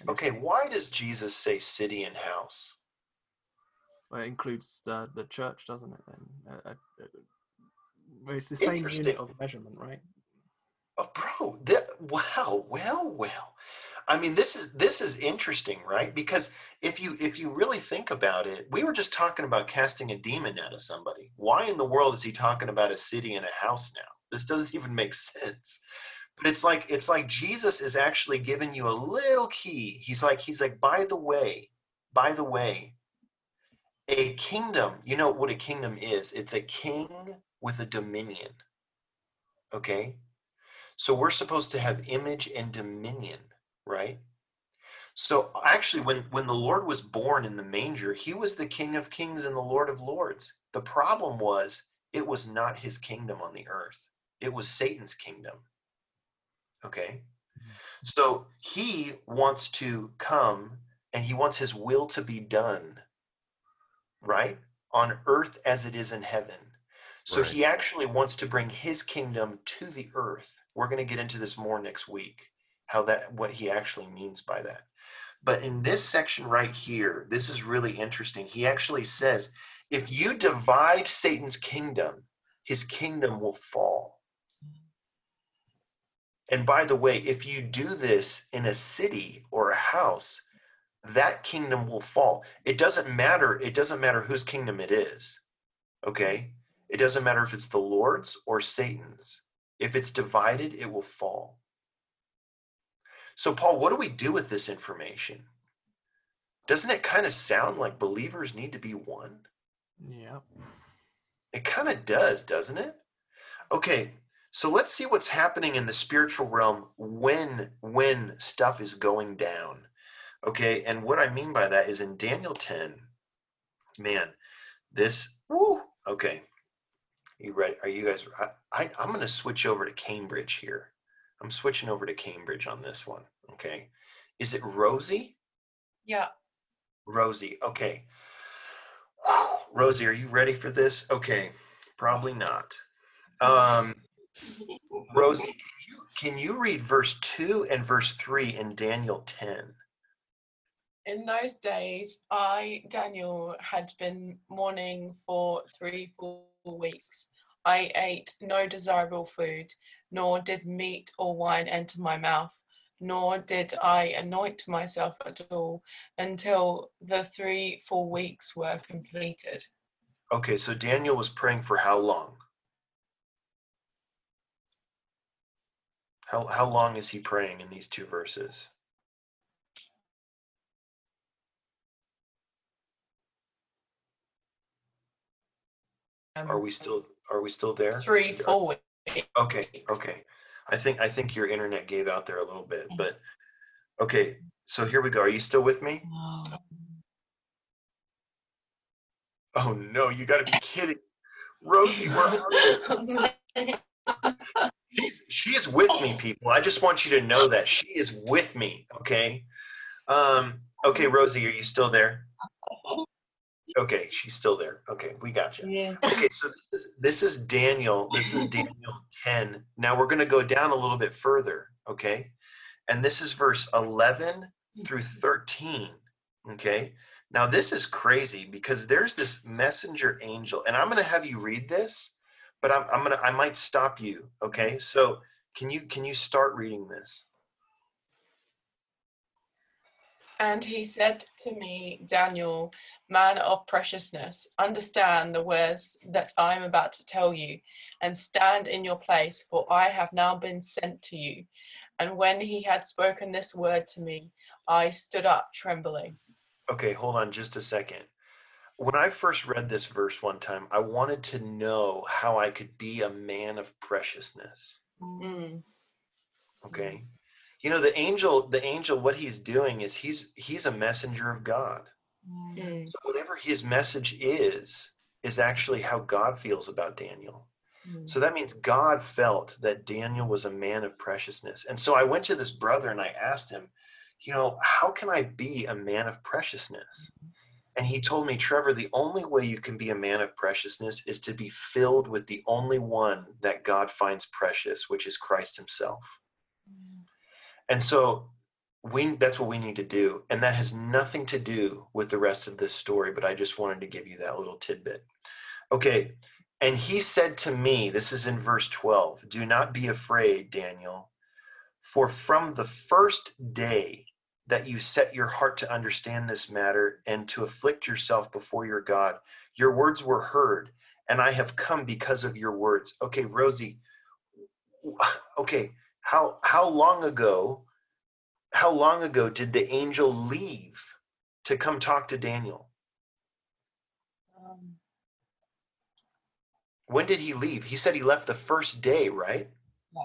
And Okay, why does Jesus say city and house? Well, it includes the, the church, doesn't it? Then uh, uh, well, it's the same unit of measurement, right? Oh, bro, that, wow, well, well. I mean, this is this is interesting, right? Because if you if you really think about it, we were just talking about casting a demon out of somebody. Why in the world is he talking about a city and a house now? This doesn't even make sense. But it's like it's like Jesus is actually giving you a little key. He's like he's like, by the way, by the way, a kingdom. You know what a kingdom is? It's a king with a dominion. Okay. So we're supposed to have image and dominion, right? So actually, when when the Lord was born in the manger, he was the King of Kings and the Lord of Lords. The problem was it was not his kingdom on the earth; it was Satan's kingdom. Okay, mm-hmm. so he wants to come and he wants his will to be done, right, on earth as it is in heaven. So Right. he actually wants to bring his kingdom to the earth. We're going to get into this more next week, how that what he actually means by that. But in this section right here, this is really interesting. He actually says, if you divide Satan's kingdom, his kingdom will fall. And by the way, if you do this in a city or a house, that kingdom will fall. It doesn't matter, it doesn't matter whose kingdom it is. Okay? It doesn't matter if it's the Lord's or Satan's. If it's divided, it will fall. So, Paul, what do we do with this information? Doesn't it kind of sound like believers need to be one? Yeah. It kind of does, doesn't it? Okay, so let's see what's happening in the spiritual realm when when stuff is going down. Okay, and what I mean by that is in Daniel 10, man, this woo, okay. You ready? Are you guys I, I I'm gonna switch over to Cambridge here. I'm switching over to Cambridge on this one. Okay. is it Rosie? Yeah. Rosie. Okay. Rosie, are you ready for this? Okay, probably not. Um, Rosie, can you, can you read verse 2 and verse 3 in Daniel 10? In those days, I, Daniel, had been mourning for three four weeks. I ate no desirable food, nor did meat or wine enter my mouth, nor did I anoint myself at all until the three four weeks were completed. Okay, so Daniel was praying for how long? How, how long is he praying in these two verses? Are we still are we still there? three four weeks? Okay, okay. I think I think your internet gave out there a little bit, but okay. So here we go. Are you still with me? Oh no, you got to be kidding, Rosie. Where are you? She's, she's with me, people. I just want you to know that she is with me. Okay. Um. Okay, Rosie, are you still there? Okay, she's still there. Okay, we got you. Yes. Okay, so this is, this is Daniel. This is Daniel 10. Now we're going to go down a little bit further, okay? And this is verse 11 through 13, okay? Now this is crazy because there's this messenger angel, and I'm going to have you read this, but I'm, I'm going to I might stop you, okay? So can you can you start reading this? And he said to me, Daniel, man of preciousness, understand the words that I am about to tell you, and stand in your place, for I have now been sent to you. And when he had spoken this word to me, I stood up trembling. Okay, hold on just a second. When I first read this verse one time, I wanted to know how I could be a man of preciousness. Mm. okay you know the angel the angel what he's doing is he's he's a messenger of god Mm. so whatever his message is is actually how god feels about daniel. Mm. so that means god felt that daniel was a man of preciousness. And so i went to this brother and i asked him you know how can i be a man of preciousness? And he told me trevor the only way you can be a man of preciousness is to be filled with the only one that god finds precious which is christ himself. And so we that's what we need to do. And that has nothing to do with the rest of this story, but I just wanted to give you that little tidbit. Okay. And he said to me, this is in verse 12, do not be afraid, Daniel, for from the first day that you set your heart to understand this matter and to afflict yourself before your God, your words were heard, and I have come because of your words. Okay, Rosie, okay, how how long ago how long ago did the angel leave to come talk to Daniel? Um, When did he leave? He said he left the first day, right? Yeah.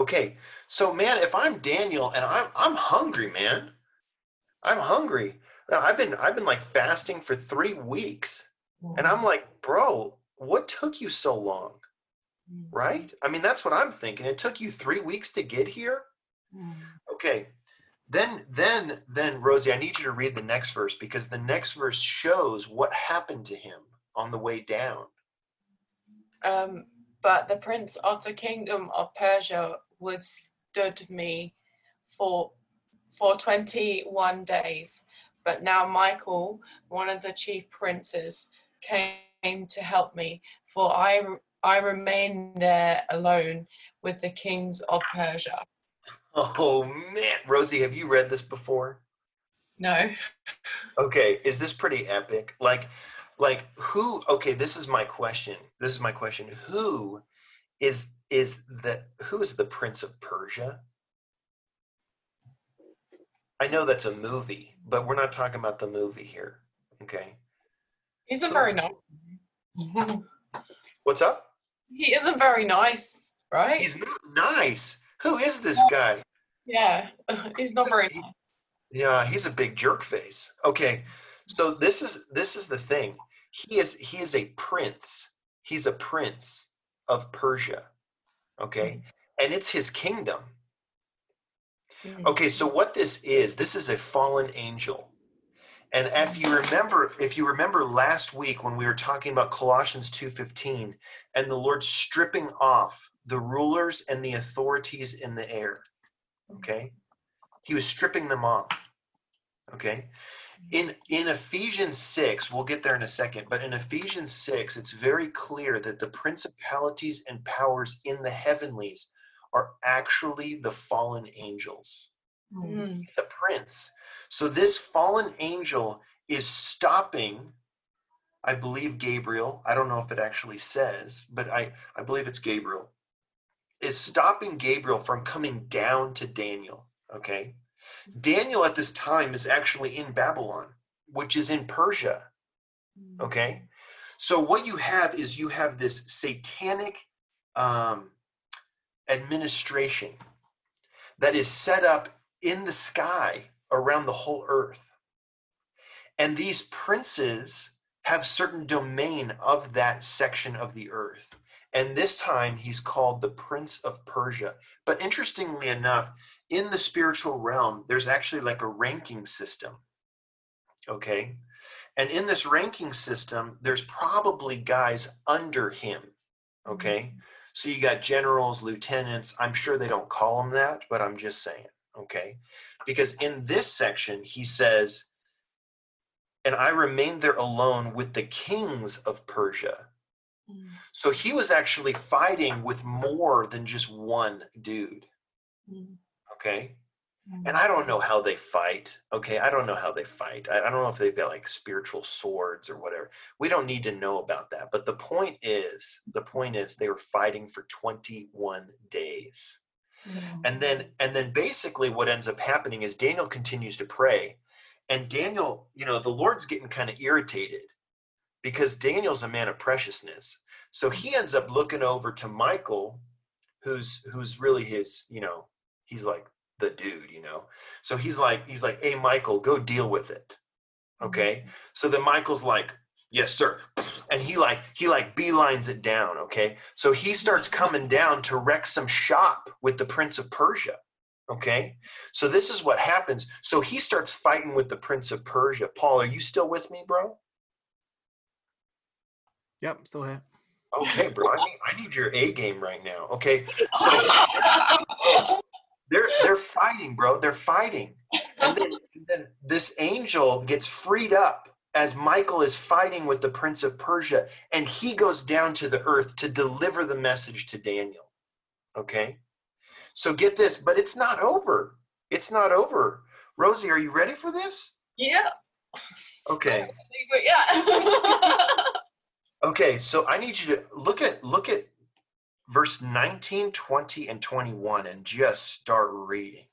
Okay. So man, if I'm Daniel and I'm I'm hungry, man. I'm hungry. Now, I've been I've been like fasting for 3 weeks. And I'm like, "Bro, what took you so long?" mm, Right? I mean, that's what I'm thinking. It took you 3 weeks to get here? mm. Okay. Then then then Rosie, I need you to read the next verse because the next verse shows what happened to him on the way down. Um, but the prince of the kingdom of Persia withstood me for for twenty one days. But now Michael, one of the chief princes, came to help me, for I I remain there alone with the kings of Persia. Oh man, Rosie, have you read this before? No. Okay, is this pretty epic? Like like who okay, this is my question. This is my question. Who is is the who is the prince of Persia? I know that's a movie, but we're not talking about the movie here. Okay. He isn't very nice. What's up? he isn't very nice, right? He's not nice. Who is this guy? yeah, he's not very nice. Yeah, he's a big jerk face. Okay. So this is this is the thing. He is he is a prince. He's a prince of Persia. Okay? And it's his kingdom. Mm. Okay, so what this is, this is a fallen angel. And if you remember, if you remember last week when we were talking about Colossians 2:15 and the Lord stripping off the rulers and the authorities in the air. Okay? He was stripping them off. Okay? In in Ephesians 6, we'll get there in a second, but in Ephesians 6, it's very clear that the principalities and powers in the heavenlies are actually the fallen angels Mm. the prince. So this fallen angel is stopping, I believe Gabriel. I don't know if it actually says, but I, I believe it's Gabriel. Is stopping Gabriel from coming down to Daniel. Okay. Daniel at this time is actually in Babylon, which is in Persia. Okay. So what you have is you have this satanic um, administration that is set up in the sky around the whole earth. And these princes have certain domain of that section of the earth. And this time he's called the Prince of Persia. But interestingly enough, in the spiritual realm, there's actually like a ranking system. Okay. And in this ranking system, there's probably guys under him. Okay. Mm-hmm. So you got generals, lieutenants. I'm sure they don't call them that, but I'm just saying. Okay. Because in this section, he says, and I remained there alone with the kings of Persia. Mm. So he was actually fighting with more than just one dude. Mm. Okay. And I don't know how they fight. Okay. I don't know how they fight. I, I don't know if they've got like spiritual swords or whatever. We don't need to know about that. But the point is, the point is they were fighting for 21 days. Mm. And then and then basically what ends up happening is Daniel continues to pray. And Daniel, you know, the Lord's getting kind of irritated because Daniel's a man of preciousness. So he mm. ends up looking over to Michael, who's who's really his, you know, he's like the dude, you know. So he's like, he's like, hey Michael, go deal with it. Mm-hmm. Okay. So then Michael's like, yes, sir. And he like he like beelines it down. Okay. So he mm-hmm. starts coming down to wreck some shop with the Prince of Persia. Okay. So this is what happens. So he starts fighting with the Prince of Persia. Paul, are you still with me, bro? Yep, still here. Okay, bro. I need, I need your A game right now. Okay. So they're they're fighting, bro. They're fighting. And then, and then this angel gets freed up as Michael is fighting with the prince of Persia, and he goes down to the earth to deliver the message to Daniel. Okay? So get this, but it's not over. It's not over. Rosie, are you ready for this? Yeah. Okay. But yeah. Okay, so I need you to look at look at verse 19, 20, and 21 and just start reading.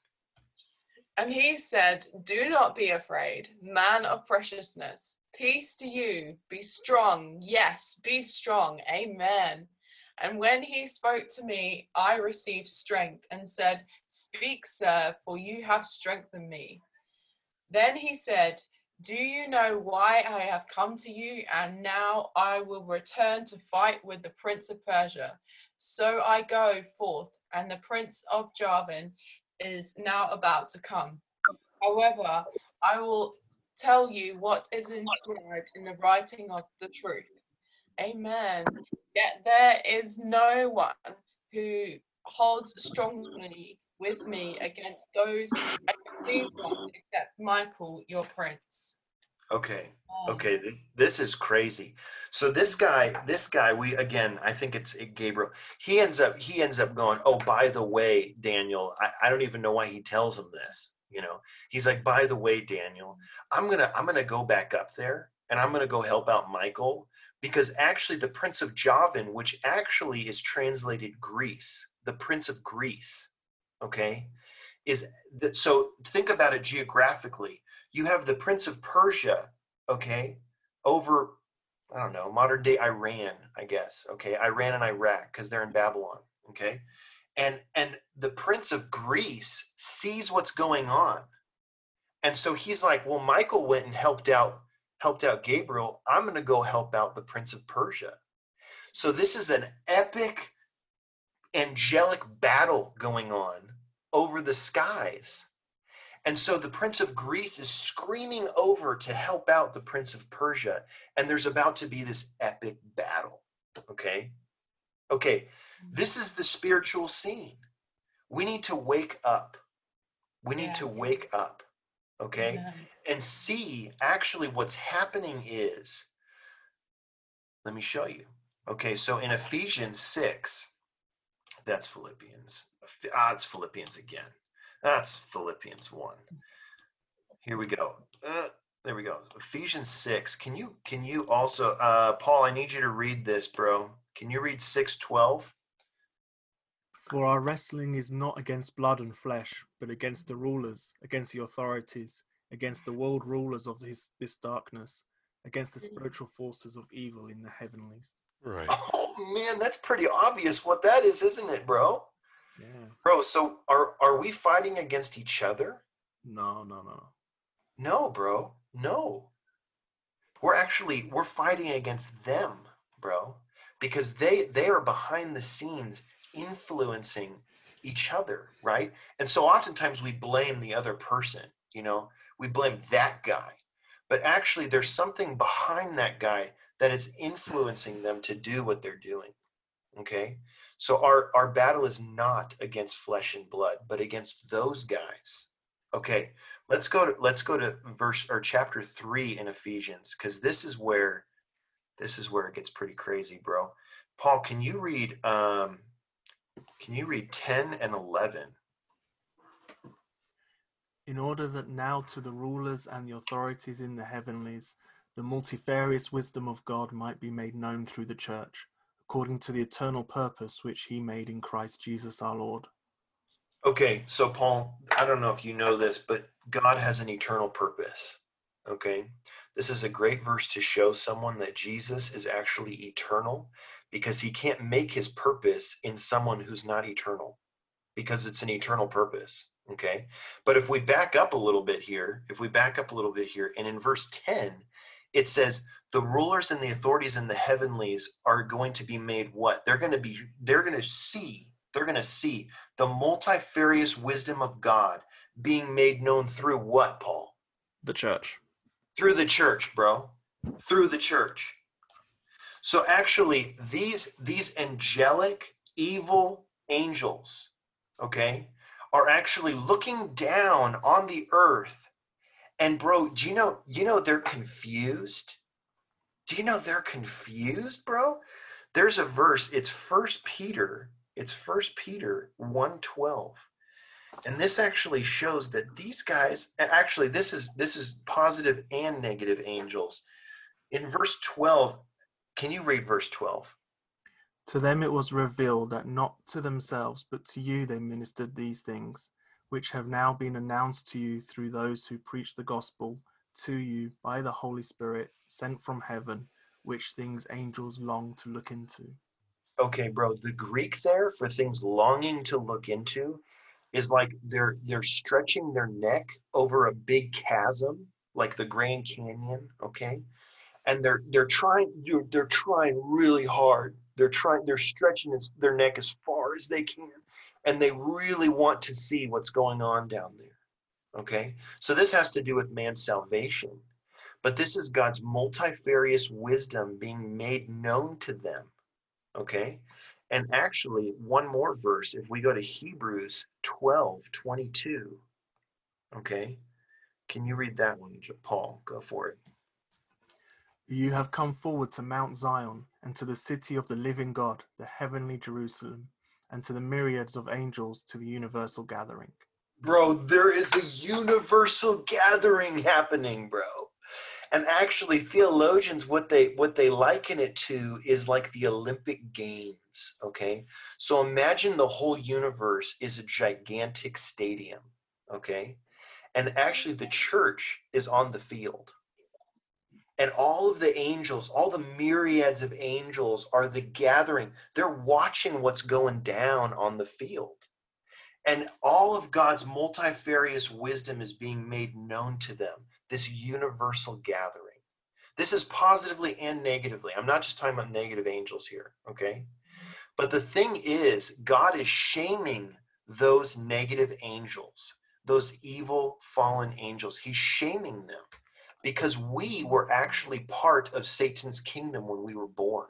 And he said, Do not be afraid, man of preciousness. Peace to you. Be strong. Yes, be strong. Amen. And when he spoke to me, I received strength and said, Speak, sir, for you have strengthened me. Then he said, Do you know why I have come to you? And now I will return to fight with the prince of Persia. So I go forth, and the prince of Javan is now about to come. However, I will tell you what is inscribed in the writing of the truth. Amen. Yet there is no one who holds strongly with me against those against ones except Michael, your prince. Okay. Um, Okay, this, this is crazy. So this guy, this guy, we again, I think it's Gabriel. He ends up, he ends up going. Oh, by the way, Daniel, I, I don't even know why he tells him this. You know, he's like, by the way, Daniel, I'm gonna, I'm gonna go back up there and I'm gonna go help out Michael because actually the Prince of Javan, which actually is translated Greece, the Prince of Greece, okay, is that so think about it geographically. You have the Prince of Persia, okay, over I don't know, modern day Iran, I guess. Okay, Iran and Iraq because they're in Babylon. Okay, and and the Prince of Greece sees what's going on, and so he's like, well, Michael went and helped out helped out Gabriel. I'm going to go help out the Prince of Persia. So this is an epic angelic battle going on over the skies. And so the prince of Greece is screaming over to help out the prince of Persia. And there's about to be this epic battle. Okay. Okay. This is the spiritual scene. We need to wake up. We need Yeah. to wake up. Okay. Yeah. And see actually what's happening is, let me show you. Okay. So in Ephesians 6, that's Philippians. Ah, it's Philippians again. That's Philippians 1. Here we go. Uh, there we go. Ephesians 6. Can you can you also uh Paul, I need you to read this, bro. Can you read 612? For our wrestling is not against blood and flesh, but against the rulers, against the authorities, against the world rulers of his, this darkness, against the spiritual forces of evil in the heavenlies. Right. Oh man, that's pretty obvious what that is, isn't it, bro? Yeah. Bro, so are are we fighting against each other? No, no, no. No, bro. No. We're actually we're fighting against them, bro, because they they are behind the scenes influencing each other, right? And so oftentimes we blame the other person, you know, we blame that guy. But actually there's something behind that guy that is influencing them to do what they're doing. Okay? So our our battle is not against flesh and blood, but against those guys. Okay, let's go to let's go to verse or chapter 3 in Ephesians cuz this is where this is where it gets pretty crazy, bro. Paul, can you read um can you read 10 and 11? in order that now to the rulers and the authorities in the heavenlies the multifarious wisdom of God might be made known through the church, according to the eternal purpose which he made in Christ Jesus our Lord. Okay, so Paul, I don't know if you know this, but God has an eternal purpose. Okay, this is a great verse to show someone that Jesus is actually eternal because he can't make his purpose in someone who's not eternal because it's an eternal purpose. Okay, but if we back up a little bit here, if we back up a little bit here, and in verse 10, it says, the rulers and the authorities in the heavenlies are going to be made what? They're going to be, they're going to see, they're going to see the multifarious wisdom of God being made known through what, Paul? The church. Through the church, bro. Through the church. So actually, these these angelic evil angels, okay, are actually looking down on the earth. And bro, do you know you know they're confused? Do you know they're confused, bro? There's a verse, it's first Peter, it's first Peter 112 and this actually shows that these guys actually this is this is positive and negative angels. In verse 12 can you read verse 12 To them it was revealed that not to themselves, but to you they ministered these things, which have now been announced to you through those who preach the gospel to you by the Holy Spirit sent from heaven, which things angels long to look into. okay bro the greek there for things longing to look into is like they're they're stretching their neck over a big chasm like the grand canyon okay? And they're they're trying they're, they're trying really hard. They're trying they're stretching their neck as far as they can and they really want to see what's going on down there okay? So this has to do with man's salvation but this is god's multifarious wisdom being made known to them okay? And actually one more verse if we go to hebrews 12 22 okay? Can you read that one paul? Go for it. You have come forward to Mount Zion, and to the city of the living God, the heavenly Jerusalem, and to the myriads of angels to the universal gathering. Bro there is a universal gathering happening bro. And actually theologians what they what they liken it to is like the olympic games okay? So imagine the whole universe is a gigantic stadium okay? And actually the church is on the field. And all of the angels all the myriads of angels are the gathering. They're watching what's going down on the field and all of God's multifarious wisdom is being made known to them, this universal gathering. This is positively and negatively. I'm not just talking about negative angels here, okay? But the thing is, God is shaming those negative angels, those evil fallen angels. He's shaming them because we were actually part of Satan's kingdom when we were born.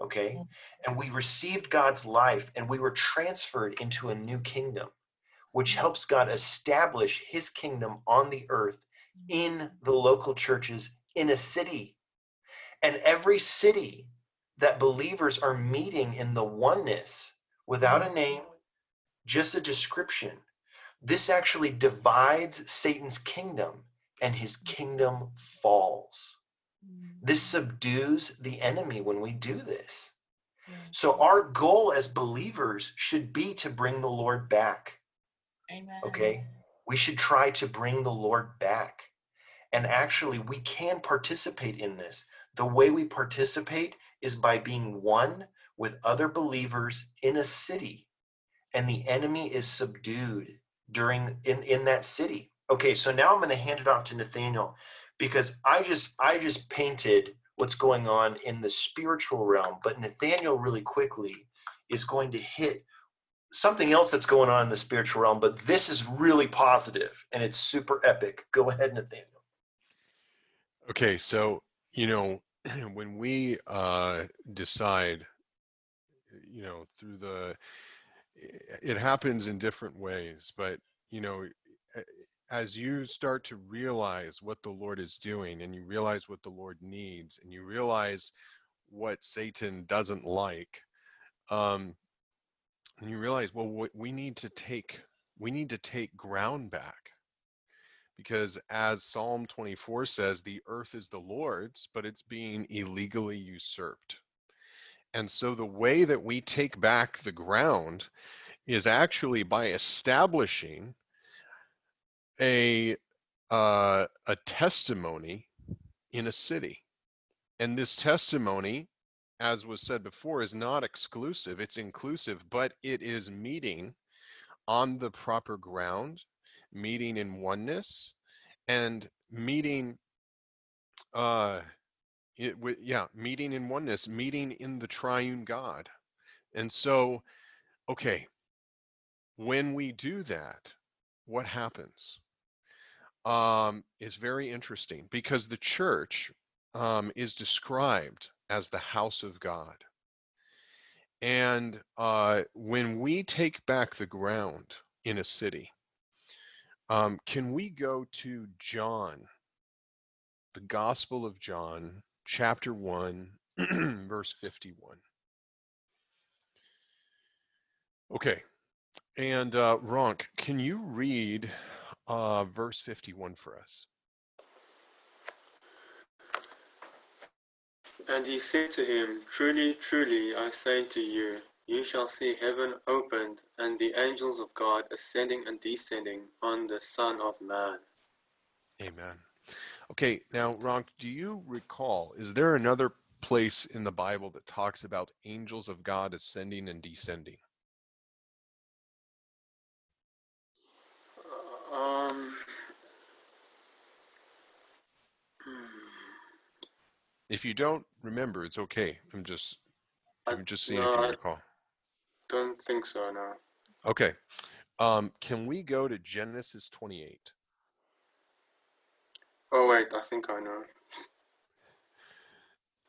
Okay? Mm. And we received God's life and we were transferred into a new kingdom, which mm. helps God establish his kingdom on the earth mm. in the local churches in a city. And every city that believers are meeting in the oneness without a name, just a description, this actually divides Satan's kingdom and his kingdom falls. This subdues the enemy when we do this. So, our goal as believers should be to bring the Lord back. Amen. Okay? We should try to bring the Lord back. And actually, we can participate in this. The way we participate is by being one with other believers in a city, and the enemy is subdued during in, in that city. Okay, so now I'm going to hand it off to Nathaniel because I just I just painted what's going on in the spiritual realm, but Nathaniel really quickly is going to hit something else that's going on in the spiritual realm, but this is really positive and it's super epic. Go ahead, Nathaniel. Okay, so you know when we uh, decide, you know, through the, it happens in different ways, but you know, as you start to realize what the Lord is doing, and you realize what the Lord needs, and you realize what Satan doesn't like, um, and you realize, well, we need to take we need to take ground back because as Psalm 24 says, the earth is the Lord's, but it's being illegally usurped. And so the way that we take back the ground is actually by establishing a uh, a testimony in a city. And this testimony, as was said before, is not exclusive, it's inclusive, but it is meeting on the proper ground meeting in oneness and meeting uh it yeah meeting in oneness meeting in the triune god and so okay when we do that what happens um is very interesting because the church um is described as the house of god and uh when we take back the ground in a city um, can we go to John, the Gospel of John, chapter 1, verse 51? Okay. And uh, Ron, can you read uh, verse 51 for us? And he said to him, Truly, truly, I say to you, you shall see heaven opened and the angels of God ascending and descending on the Son of Man. Amen. Okay, now, Ron, do you recall, is there another place in the Bible that talks about angels of God ascending and descending? Um, if you don't remember, it's okay. I'm just, I'm just seeing no, if you I- recall. don't think so, no. Okay. Um, can we go to Genesis 28? Oh, wait, I think I know.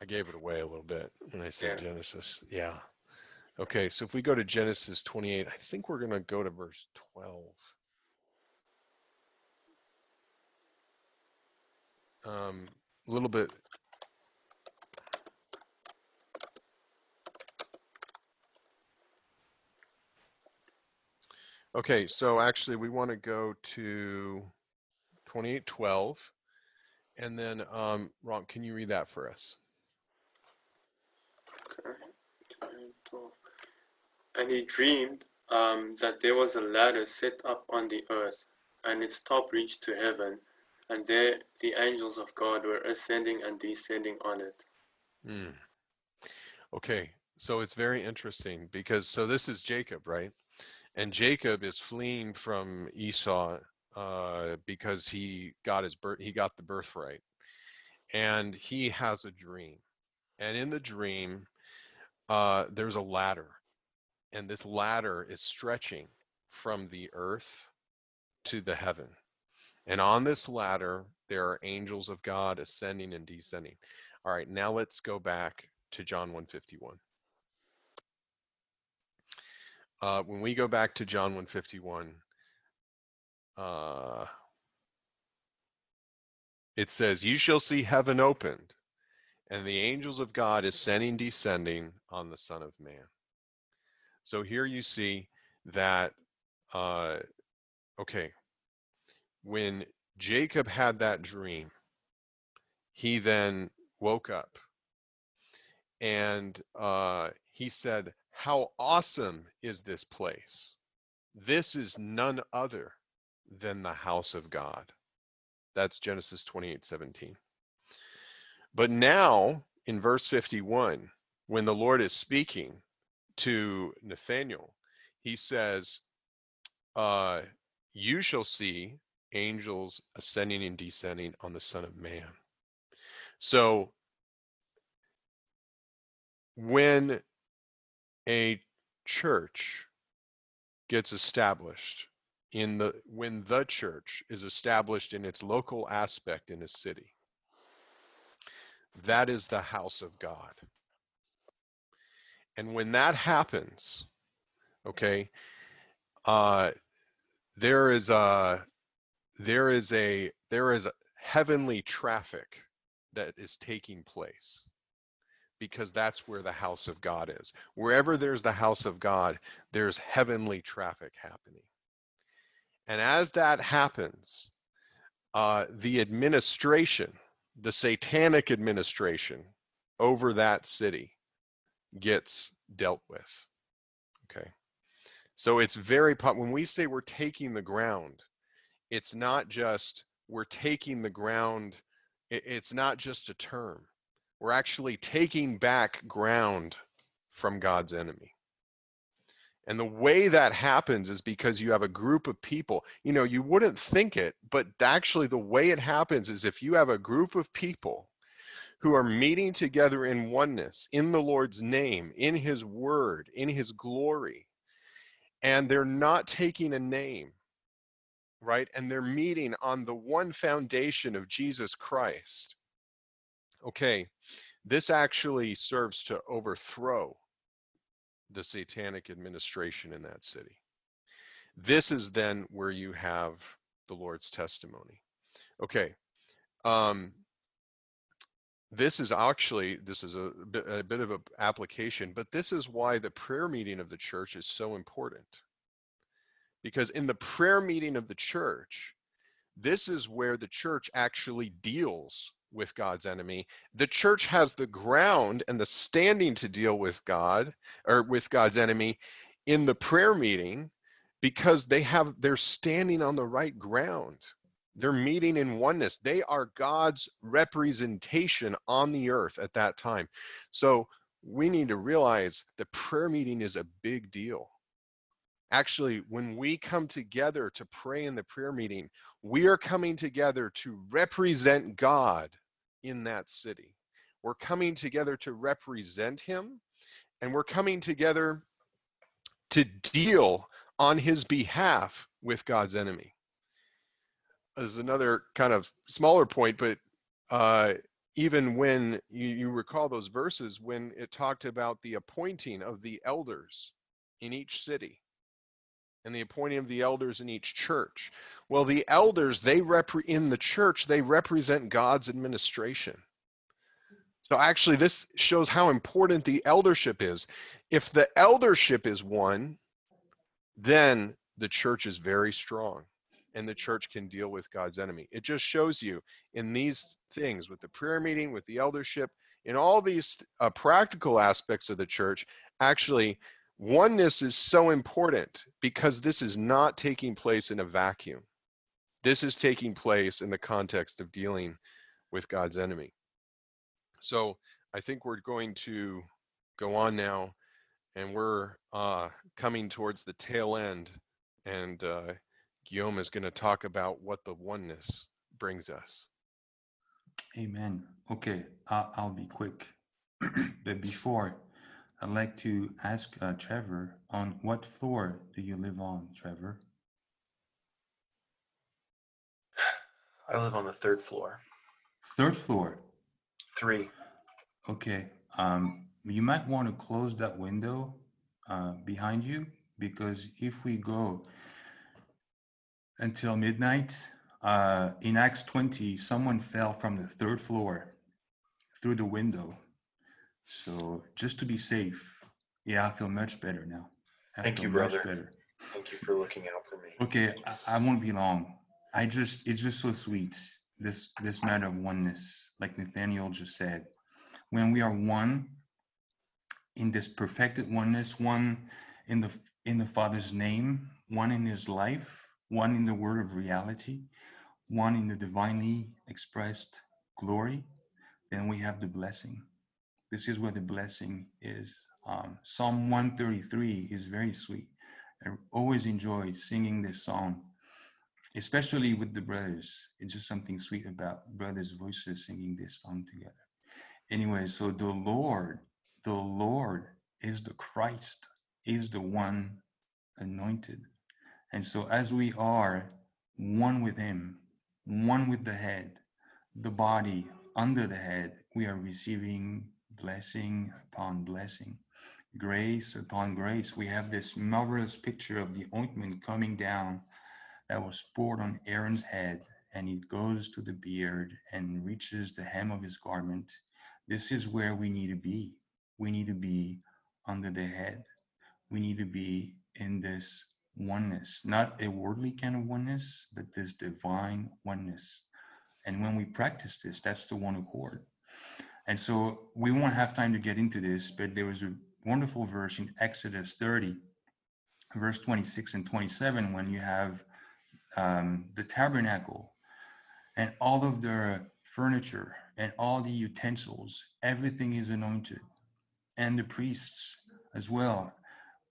I gave it away a little bit when I said Yeah. Genesis. Yeah. Okay, so if we go to Genesis 28, I think we're going to go to verse 12. Um, a little bit. Okay, so actually we want to go to 2812. And then, um, Ron, can you read that for us? And he dreamed um, that there was a ladder set up on the earth, and its top reached to heaven, and there the angels of God were ascending and descending on it. Hmm. Okay, so it's very interesting because so this is Jacob, right? And Jacob is fleeing from Esau uh, because he got his birth, he got the birthright, and he has a dream, and in the dream, uh, there's a ladder, and this ladder is stretching, from the earth to the heaven. And on this ladder, there are angels of God ascending and descending. All right, now let's go back to John 151. Uh, when we go back to John 151, uh, it says, You shall see heaven opened, and the angels of God ascending, descending on the Son of Man. So here you see that, uh, okay, when Jacob had that dream, he then woke up and uh, he said, How awesome is this place! This is none other than the house of God. That's Genesis 28 17. But now, in verse 51, when the Lord is speaking to Nathanael, he says, uh, You shall see angels ascending and descending on the Son of Man. So, when a church gets established in the when the church is established in its local aspect in a city that is the house of god and when that happens okay uh there is a there is a there is a heavenly traffic that is taking place because that's where the house of god is wherever there's the house of god there's heavenly traffic happening and as that happens, uh, the administration, the satanic administration over that city gets dealt with. Okay. So it's very, when we say we're taking the ground, it's not just we're taking the ground, it's not just a term. We're actually taking back ground from God's enemy. And the way that happens is because you have a group of people. You know, you wouldn't think it, but actually, the way it happens is if you have a group of people who are meeting together in oneness, in the Lord's name, in His word, in His glory, and they're not taking a name, right? And they're meeting on the one foundation of Jesus Christ. Okay, this actually serves to overthrow the satanic administration in that city. This is then where you have the Lord's testimony. Okay. Um, this is actually this is a a bit of an application but this is why the prayer meeting of the church is so important because in the prayer meeting of the church this is where the church actually deals with God's enemy. The church has the ground and the standing to deal with God or with God's enemy in the prayer meeting because they have they're standing on the right ground. They're meeting in oneness. They are God's representation on the earth at that time. So we need to realize the prayer meeting is a big deal. Actually, when we come together to pray in the prayer meeting, we are coming together to represent God in that city. We're coming together to represent Him, and we're coming together to deal on His behalf with God's enemy. There's another kind of smaller point, but uh, even when you, you recall those verses, when it talked about the appointing of the elders in each city, and the appointing of the elders in each church. Well, the elders, they rep in the church, they represent God's administration. So actually, this shows how important the eldership is. If the eldership is one, then the church is very strong and the church can deal with God's enemy. It just shows you in these things with the prayer meeting, with the eldership, in all these uh, practical aspects of the church, actually, Oneness is so important because this is not taking place in a vacuum. This is taking place in the context of dealing with God's enemy. So I think we're going to go on now, and we're uh, coming towards the tail end. And uh, Guillaume is going to talk about what the oneness brings us. Amen. Okay, I'll be quick. but before I'd like to ask uh, Trevor on what floor do you live on, Trevor? I live on the third floor. Third floor. Three. Okay. Um, you might want to close that window uh, behind you because if we go until midnight, uh, in Acts 20, someone fell from the third floor through the window. So just to be safe, yeah, I feel much better now. I Thank you, brother. better. Thank you for looking out for me. Okay, I, I won't be long. I just it's just so sweet. This this matter of oneness, like Nathaniel just said. When we are one in this perfected oneness, one in the in the Father's name, one in his life, one in the word of reality, one in the divinely expressed glory, then we have the blessing. This is where the blessing is. Um, Psalm 133 is very sweet. I always enjoy singing this song, especially with the brothers. It's just something sweet about brothers' voices singing this song together. Anyway, so the Lord, the Lord is the Christ, is the one anointed. And so as we are one with Him, one with the head, the body under the head, we are receiving blessing upon blessing grace upon grace. We have this marvelous picture of the ointment coming down that was poured on Aaron's head, and it goes to the beard and reaches the hem of his garment. This is where we need to be. We need to be under the head. We need to be in this oneness, not a worldly kind of oneness, but this divine oneness. And when we practice this, that's the one accord. And so we won't have time to get into this, but there was a wonderful verse in Exodus 30, verse 26 and 27, when you have um, the tabernacle and all of the furniture and all the utensils, everything is anointed, and the priests as well,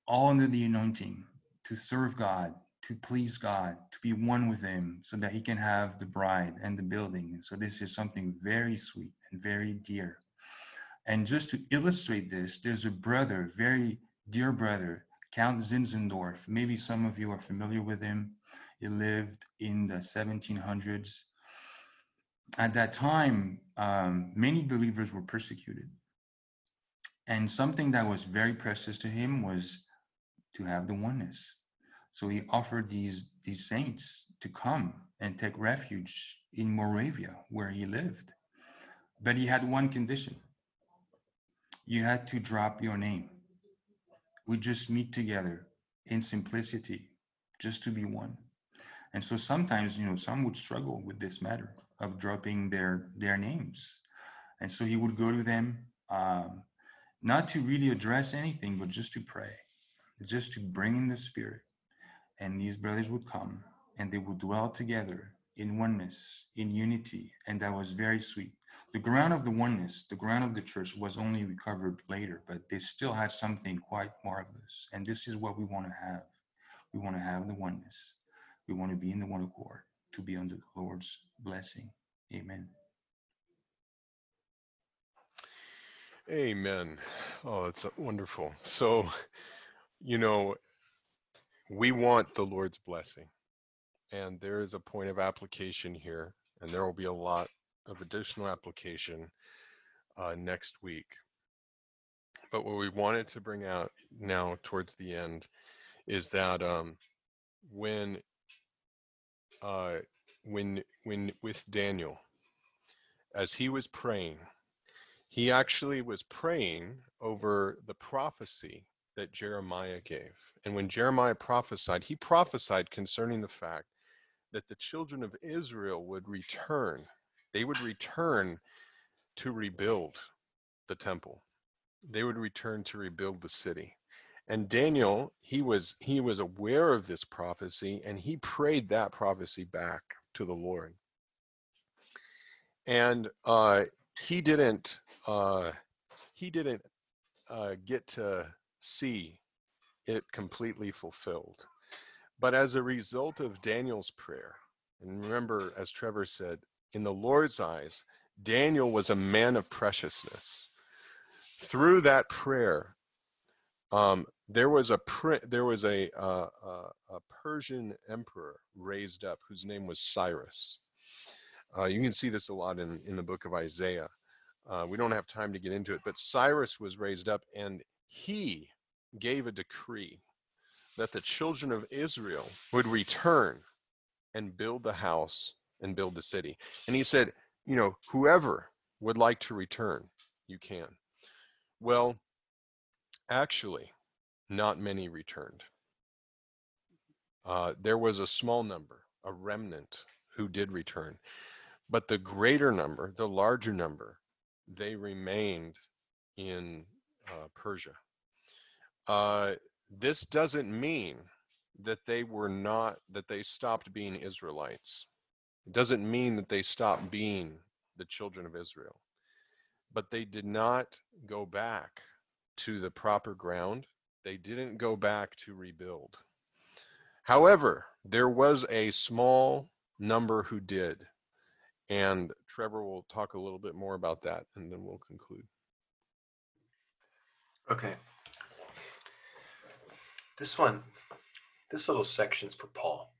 all under the anointing to serve God, to please God, to be one with Him, so that He can have the bride and the building. So, this is something very sweet and very dear. And just to illustrate this, there's a brother, very dear brother, Count Zinzendorf. Maybe some of you are familiar with him. He lived in the 1700s. At that time, um, many believers were persecuted. And something that was very precious to him was to have the oneness. So he offered these, these saints to come and take refuge in Moravia, where he lived. But he had one condition you had to drop your name. We just meet together in simplicity, just to be one. And so sometimes, you know, some would struggle with this matter of dropping their their names. And so he would go to them, um, not to really address anything, but just to pray, just to bring in the spirit. And these brothers would come and they would dwell together in oneness, in unity, and that was very sweet. The ground of the oneness, the ground of the church was only recovered later, but they still had something quite marvelous. And this is what we want to have. We want to have the oneness. We want to be in the one accord, to be under the Lord's blessing. Amen. Amen. Oh, that's wonderful. So, you know, we want the Lord's blessing. And there is a point of application here, and there will be a lot of additional application uh, next week. But what we wanted to bring out now towards the end is that um, when uh, when when with Daniel, as he was praying, he actually was praying over the prophecy that Jeremiah gave. And when Jeremiah prophesied, he prophesied concerning the fact that the children of Israel would return. They would return to rebuild the temple. They would return to rebuild the city. And Daniel, he was he was aware of this prophecy and he prayed that prophecy back to the Lord. And uh, he didn't uh, he didn't uh, get to see it completely fulfilled. But as a result of Daniel's prayer, and remember, as Trevor said, in the Lord's eyes, Daniel was a man of preciousness. Through that prayer, Um, there was a there was a, uh, uh, a Persian emperor raised up whose name was Cyrus. Uh, you can see this a lot in in the book of Isaiah. Uh, we don't have time to get into it, but Cyrus was raised up, and he gave a decree that the children of Israel would return and build the house and build the city. And he said, you know, whoever would like to return, you can. Well, actually, not many returned. Uh, there was a small number, a remnant, who did return. But the greater number, the larger number, they remained in uh, Persia. Uh, this doesn't mean that they were not, that they stopped being Israelites. It doesn't mean that they stopped being the children of Israel. But they did not go back to the proper ground. They didn't go back to rebuild. However, there was a small number who did. And Trevor will talk a little bit more about that and then we'll conclude. Okay. This one, this little section's for Paul.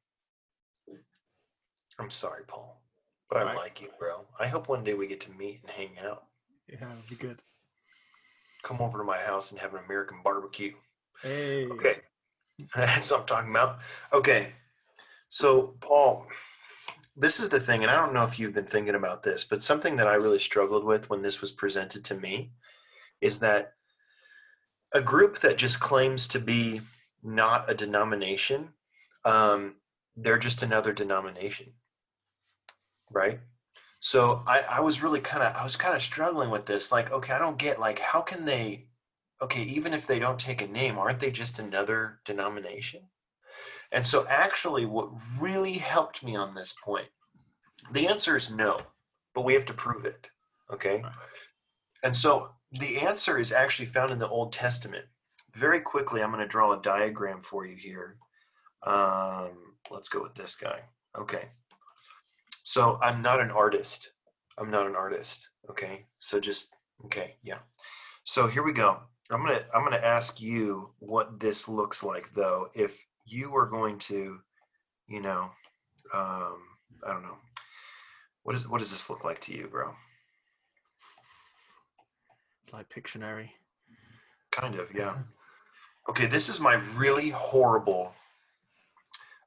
I'm sorry, Paul, but I Alright. like you, bro. I hope one day we get to meet and hang out. Yeah, it'd be good. Come over to my house and have an American barbecue. Hey. Okay. That's what I'm talking about. Okay. So, Paul, this is the thing, and I don't know if you've been thinking about this, but something that I really struggled with when this was presented to me is that a group that just claims to be not a denomination, um, they're just another denomination. Right? So I, I was really kind of I was kind of struggling with this. Like, okay, I don't get like how can they okay, even if they don't take a name, aren't they just another denomination? And so, actually, what really helped me on this point, the answer is no, but we have to prove it. Okay. And so, the answer is actually found in the Old Testament. Very quickly, I'm going to draw a diagram for you here. Um, let's go with this guy. Okay. So, I'm not an artist. I'm not an artist. Okay. So, just, okay. Yeah. So, here we go. I'm gonna I'm gonna ask you what this looks like though. If you were going to, you know, um, I don't know, what is what does this look like to you, bro? It's like Pictionary. Kind of, yeah. Okay, this is my really horrible.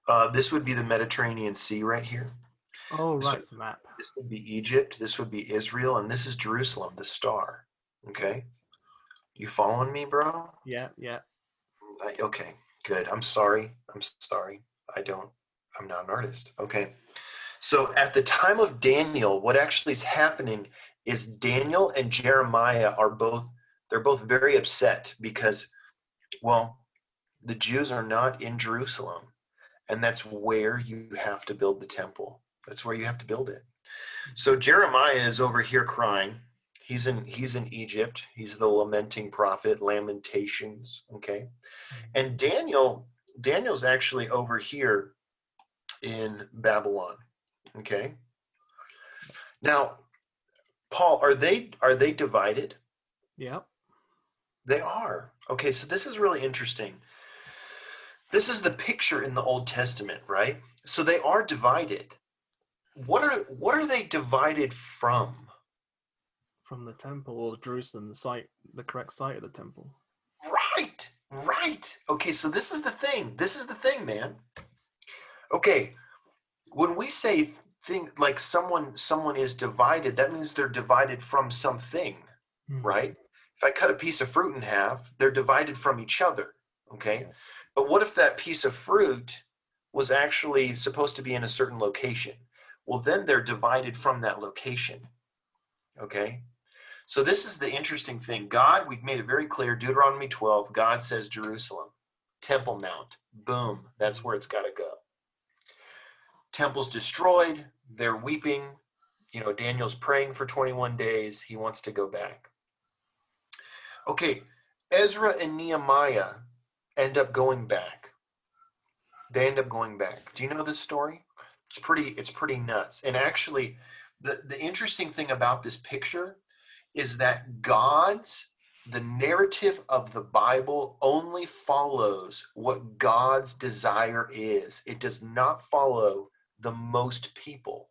Uh, this would be the Mediterranean Sea right here. Oh, So- right, it's a map. This would be Egypt. This would be Israel, and this is Jerusalem, the star. Okay, you following me, bro? Yeah, yeah. I, okay, good. I'm sorry. I'm sorry. I don't. I'm not an artist. Okay. So at the time of Daniel, what actually is happening is Daniel and Jeremiah are both. They're both very upset because, well, the Jews are not in Jerusalem, and that's where you have to build the temple. That's where you have to build it. So Jeremiah is over here crying. He's in he's in Egypt. He's the lamenting prophet, Lamentations. Okay. And Daniel, Daniel's actually over here in Babylon. Okay. Now, Paul, are they are they divided? Yep. They are. Okay, so this is really interesting. This is the picture in the Old Testament, right? So they are divided. What are what are they divided from? From the temple or Jerusalem, the site, the correct site of the temple. Right, right. Okay, so this is the thing. This is the thing, man. Okay, when we say thing like someone someone is divided, that means they're divided from something, Hmm. right? If I cut a piece of fruit in half, they're divided from each other. Okay, but what if that piece of fruit was actually supposed to be in a certain location? Well, then they're divided from that location. Okay, so this is the interesting thing. God, we've made it very clear, Deuteronomy 12, God says Jerusalem, Temple Mount. Boom, that's where it's got to go. Temple's destroyed, they're weeping. You know, Daniel's praying for 21 days. He wants to go back. Okay, Ezra and Nehemiah end up going back. They end up going back. Do you know this story? It's pretty it's pretty nuts. And actually the the interesting thing about this picture is that God's the narrative of the Bible only follows what God's desire is. It does not follow the most people.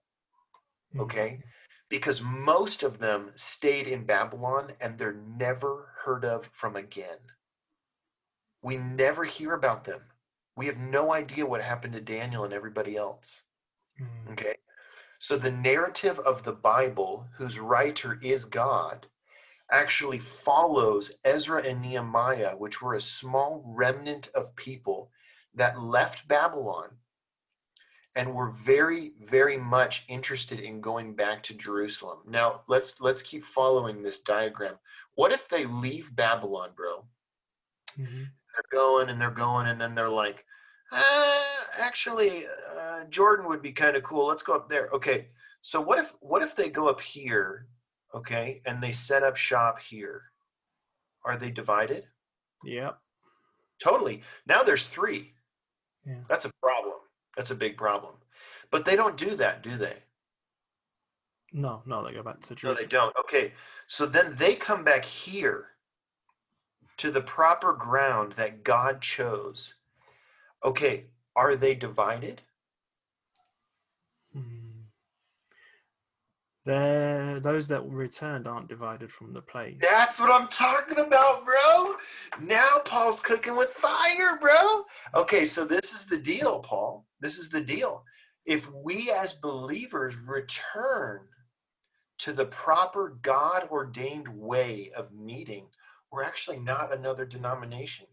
Mm. Okay? Because most of them stayed in Babylon and they're never heard of from again. We never hear about them. We have no idea what happened to Daniel and everybody else. Mm. Okay. So the narrative of the Bible, whose writer is God, actually follows Ezra and Nehemiah, which were a small remnant of people that left Babylon and were very very much interested in going back to Jerusalem. Now, let's let's keep following this diagram. What if they leave Babylon, bro? Mhm. they're going and they're going and then they're like uh, actually uh, jordan would be kind of cool let's go up there okay so what if what if they go up here okay and they set up shop here are they divided Yep. totally now there's three Yeah. that's a problem that's a big problem. But they don't do that do they? No, no, they go back to Jerusalem. no they don't. Okay. So then they come back here to the proper ground that god chose. Okay. Are they divided They're, those that returned aren't divided from the place. That's what I'm talking about, bro. Now Paul's cooking with fire, bro. Okay, so this is the deal, Paul. This is the deal. If we as believers return to the proper God ordained way of meeting, we're actually not another denomination.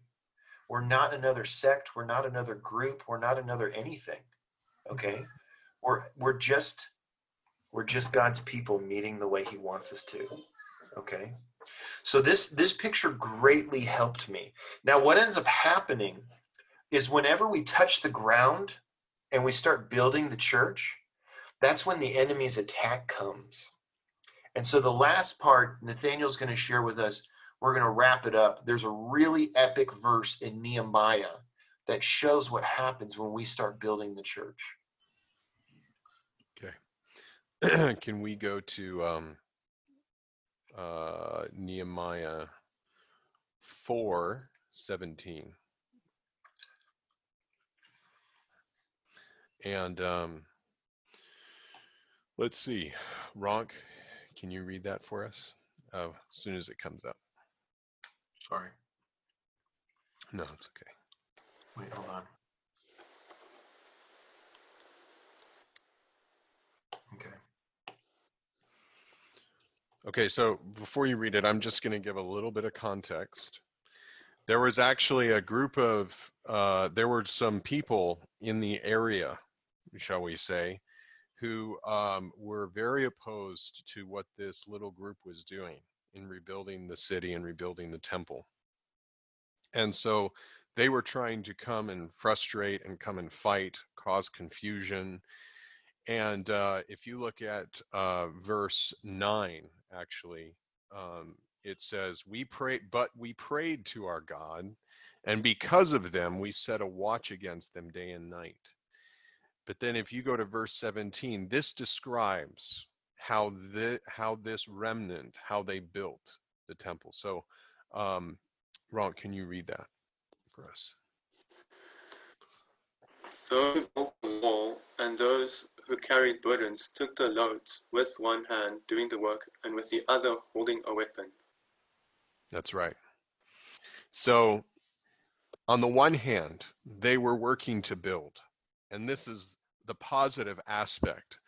We're not another sect. We're not another group. We're not another anything. Okay? Mm-hmm. We're we're just we're just God's people meeting the way he wants us to. Okay? So this this picture greatly helped me. Now what ends up happening is whenever we touch the ground and we start building the church, that's when the enemy's attack comes. And so the last part Nathaniel's going to share with us, we're going to wrap it up. There's a really epic verse in Nehemiah that shows what happens when we start building the church. Can we go to um, uh, Nehemiah four seventeen? And um, let's see, Ron, can you read that for us uh, as soon as it comes up? Sorry. No, it's okay. Wait, hold on. Okay. Okay, so before you read it, I'm just going to give a little bit of context. There was actually a group of, uh, there were some people in the area, shall we say, who um, were very opposed to what this little group was doing in rebuilding the city and rebuilding the temple. And so they were trying to come and frustrate and come and fight, cause confusion. And uh, if you look at uh, verse 9, actually, um, it says, We pray, but we prayed to our God, and because of them, we set a watch against them day and night. But then if you go to verse 17, this describes how the how this remnant, how they built the temple. So um Ron, can you read that for us? So the wall, and those who carried burdens took the loads with one hand doing the work and with the other holding a weapon. That's right. So, on the one hand, they were working to build, and this is the positive aspect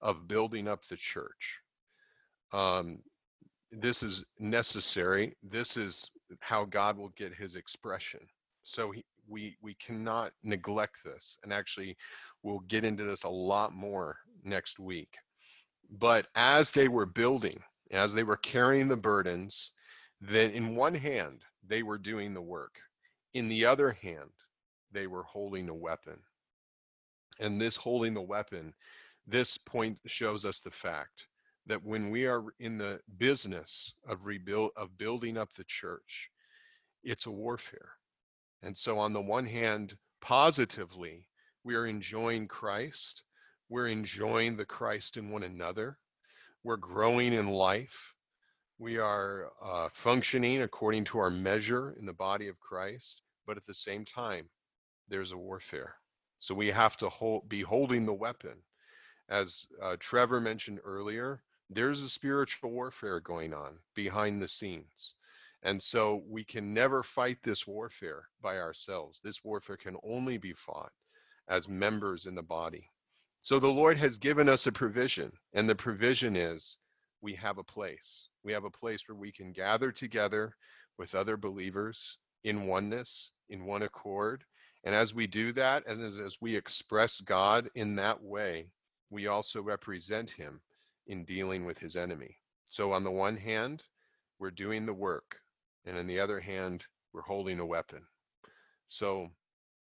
of building up the church. Um, this is necessary. This is how God will get his expression. So, he, we, we cannot neglect this, and actually, we'll get into this a lot more next week. But as they were building, as they were carrying the burdens, then in one hand they were doing the work. In the other hand they were holding a weapon. And this holding the weapon this point shows us the fact that when we are in the business of rebuild of building up the church it's a warfare and so on the one hand positively we are enjoying christ we're enjoying the christ in one another we're growing in life we are uh, functioning according to our measure in the body of Christ, but at the same time, there's a warfare. So we have to hold, be holding the weapon. As uh, Trevor mentioned earlier, there's a spiritual warfare going on behind the scenes. And so we can never fight this warfare by ourselves. This warfare can only be fought as members in the body. So the Lord has given us a provision, and the provision is we have a place. We have a place where we can gather together with other believers in oneness, in one accord. And as we do that, and as, as we express God in that way, we also represent Him in dealing with His enemy. So, on the one hand, we're doing the work, and on the other hand, we're holding a weapon. So,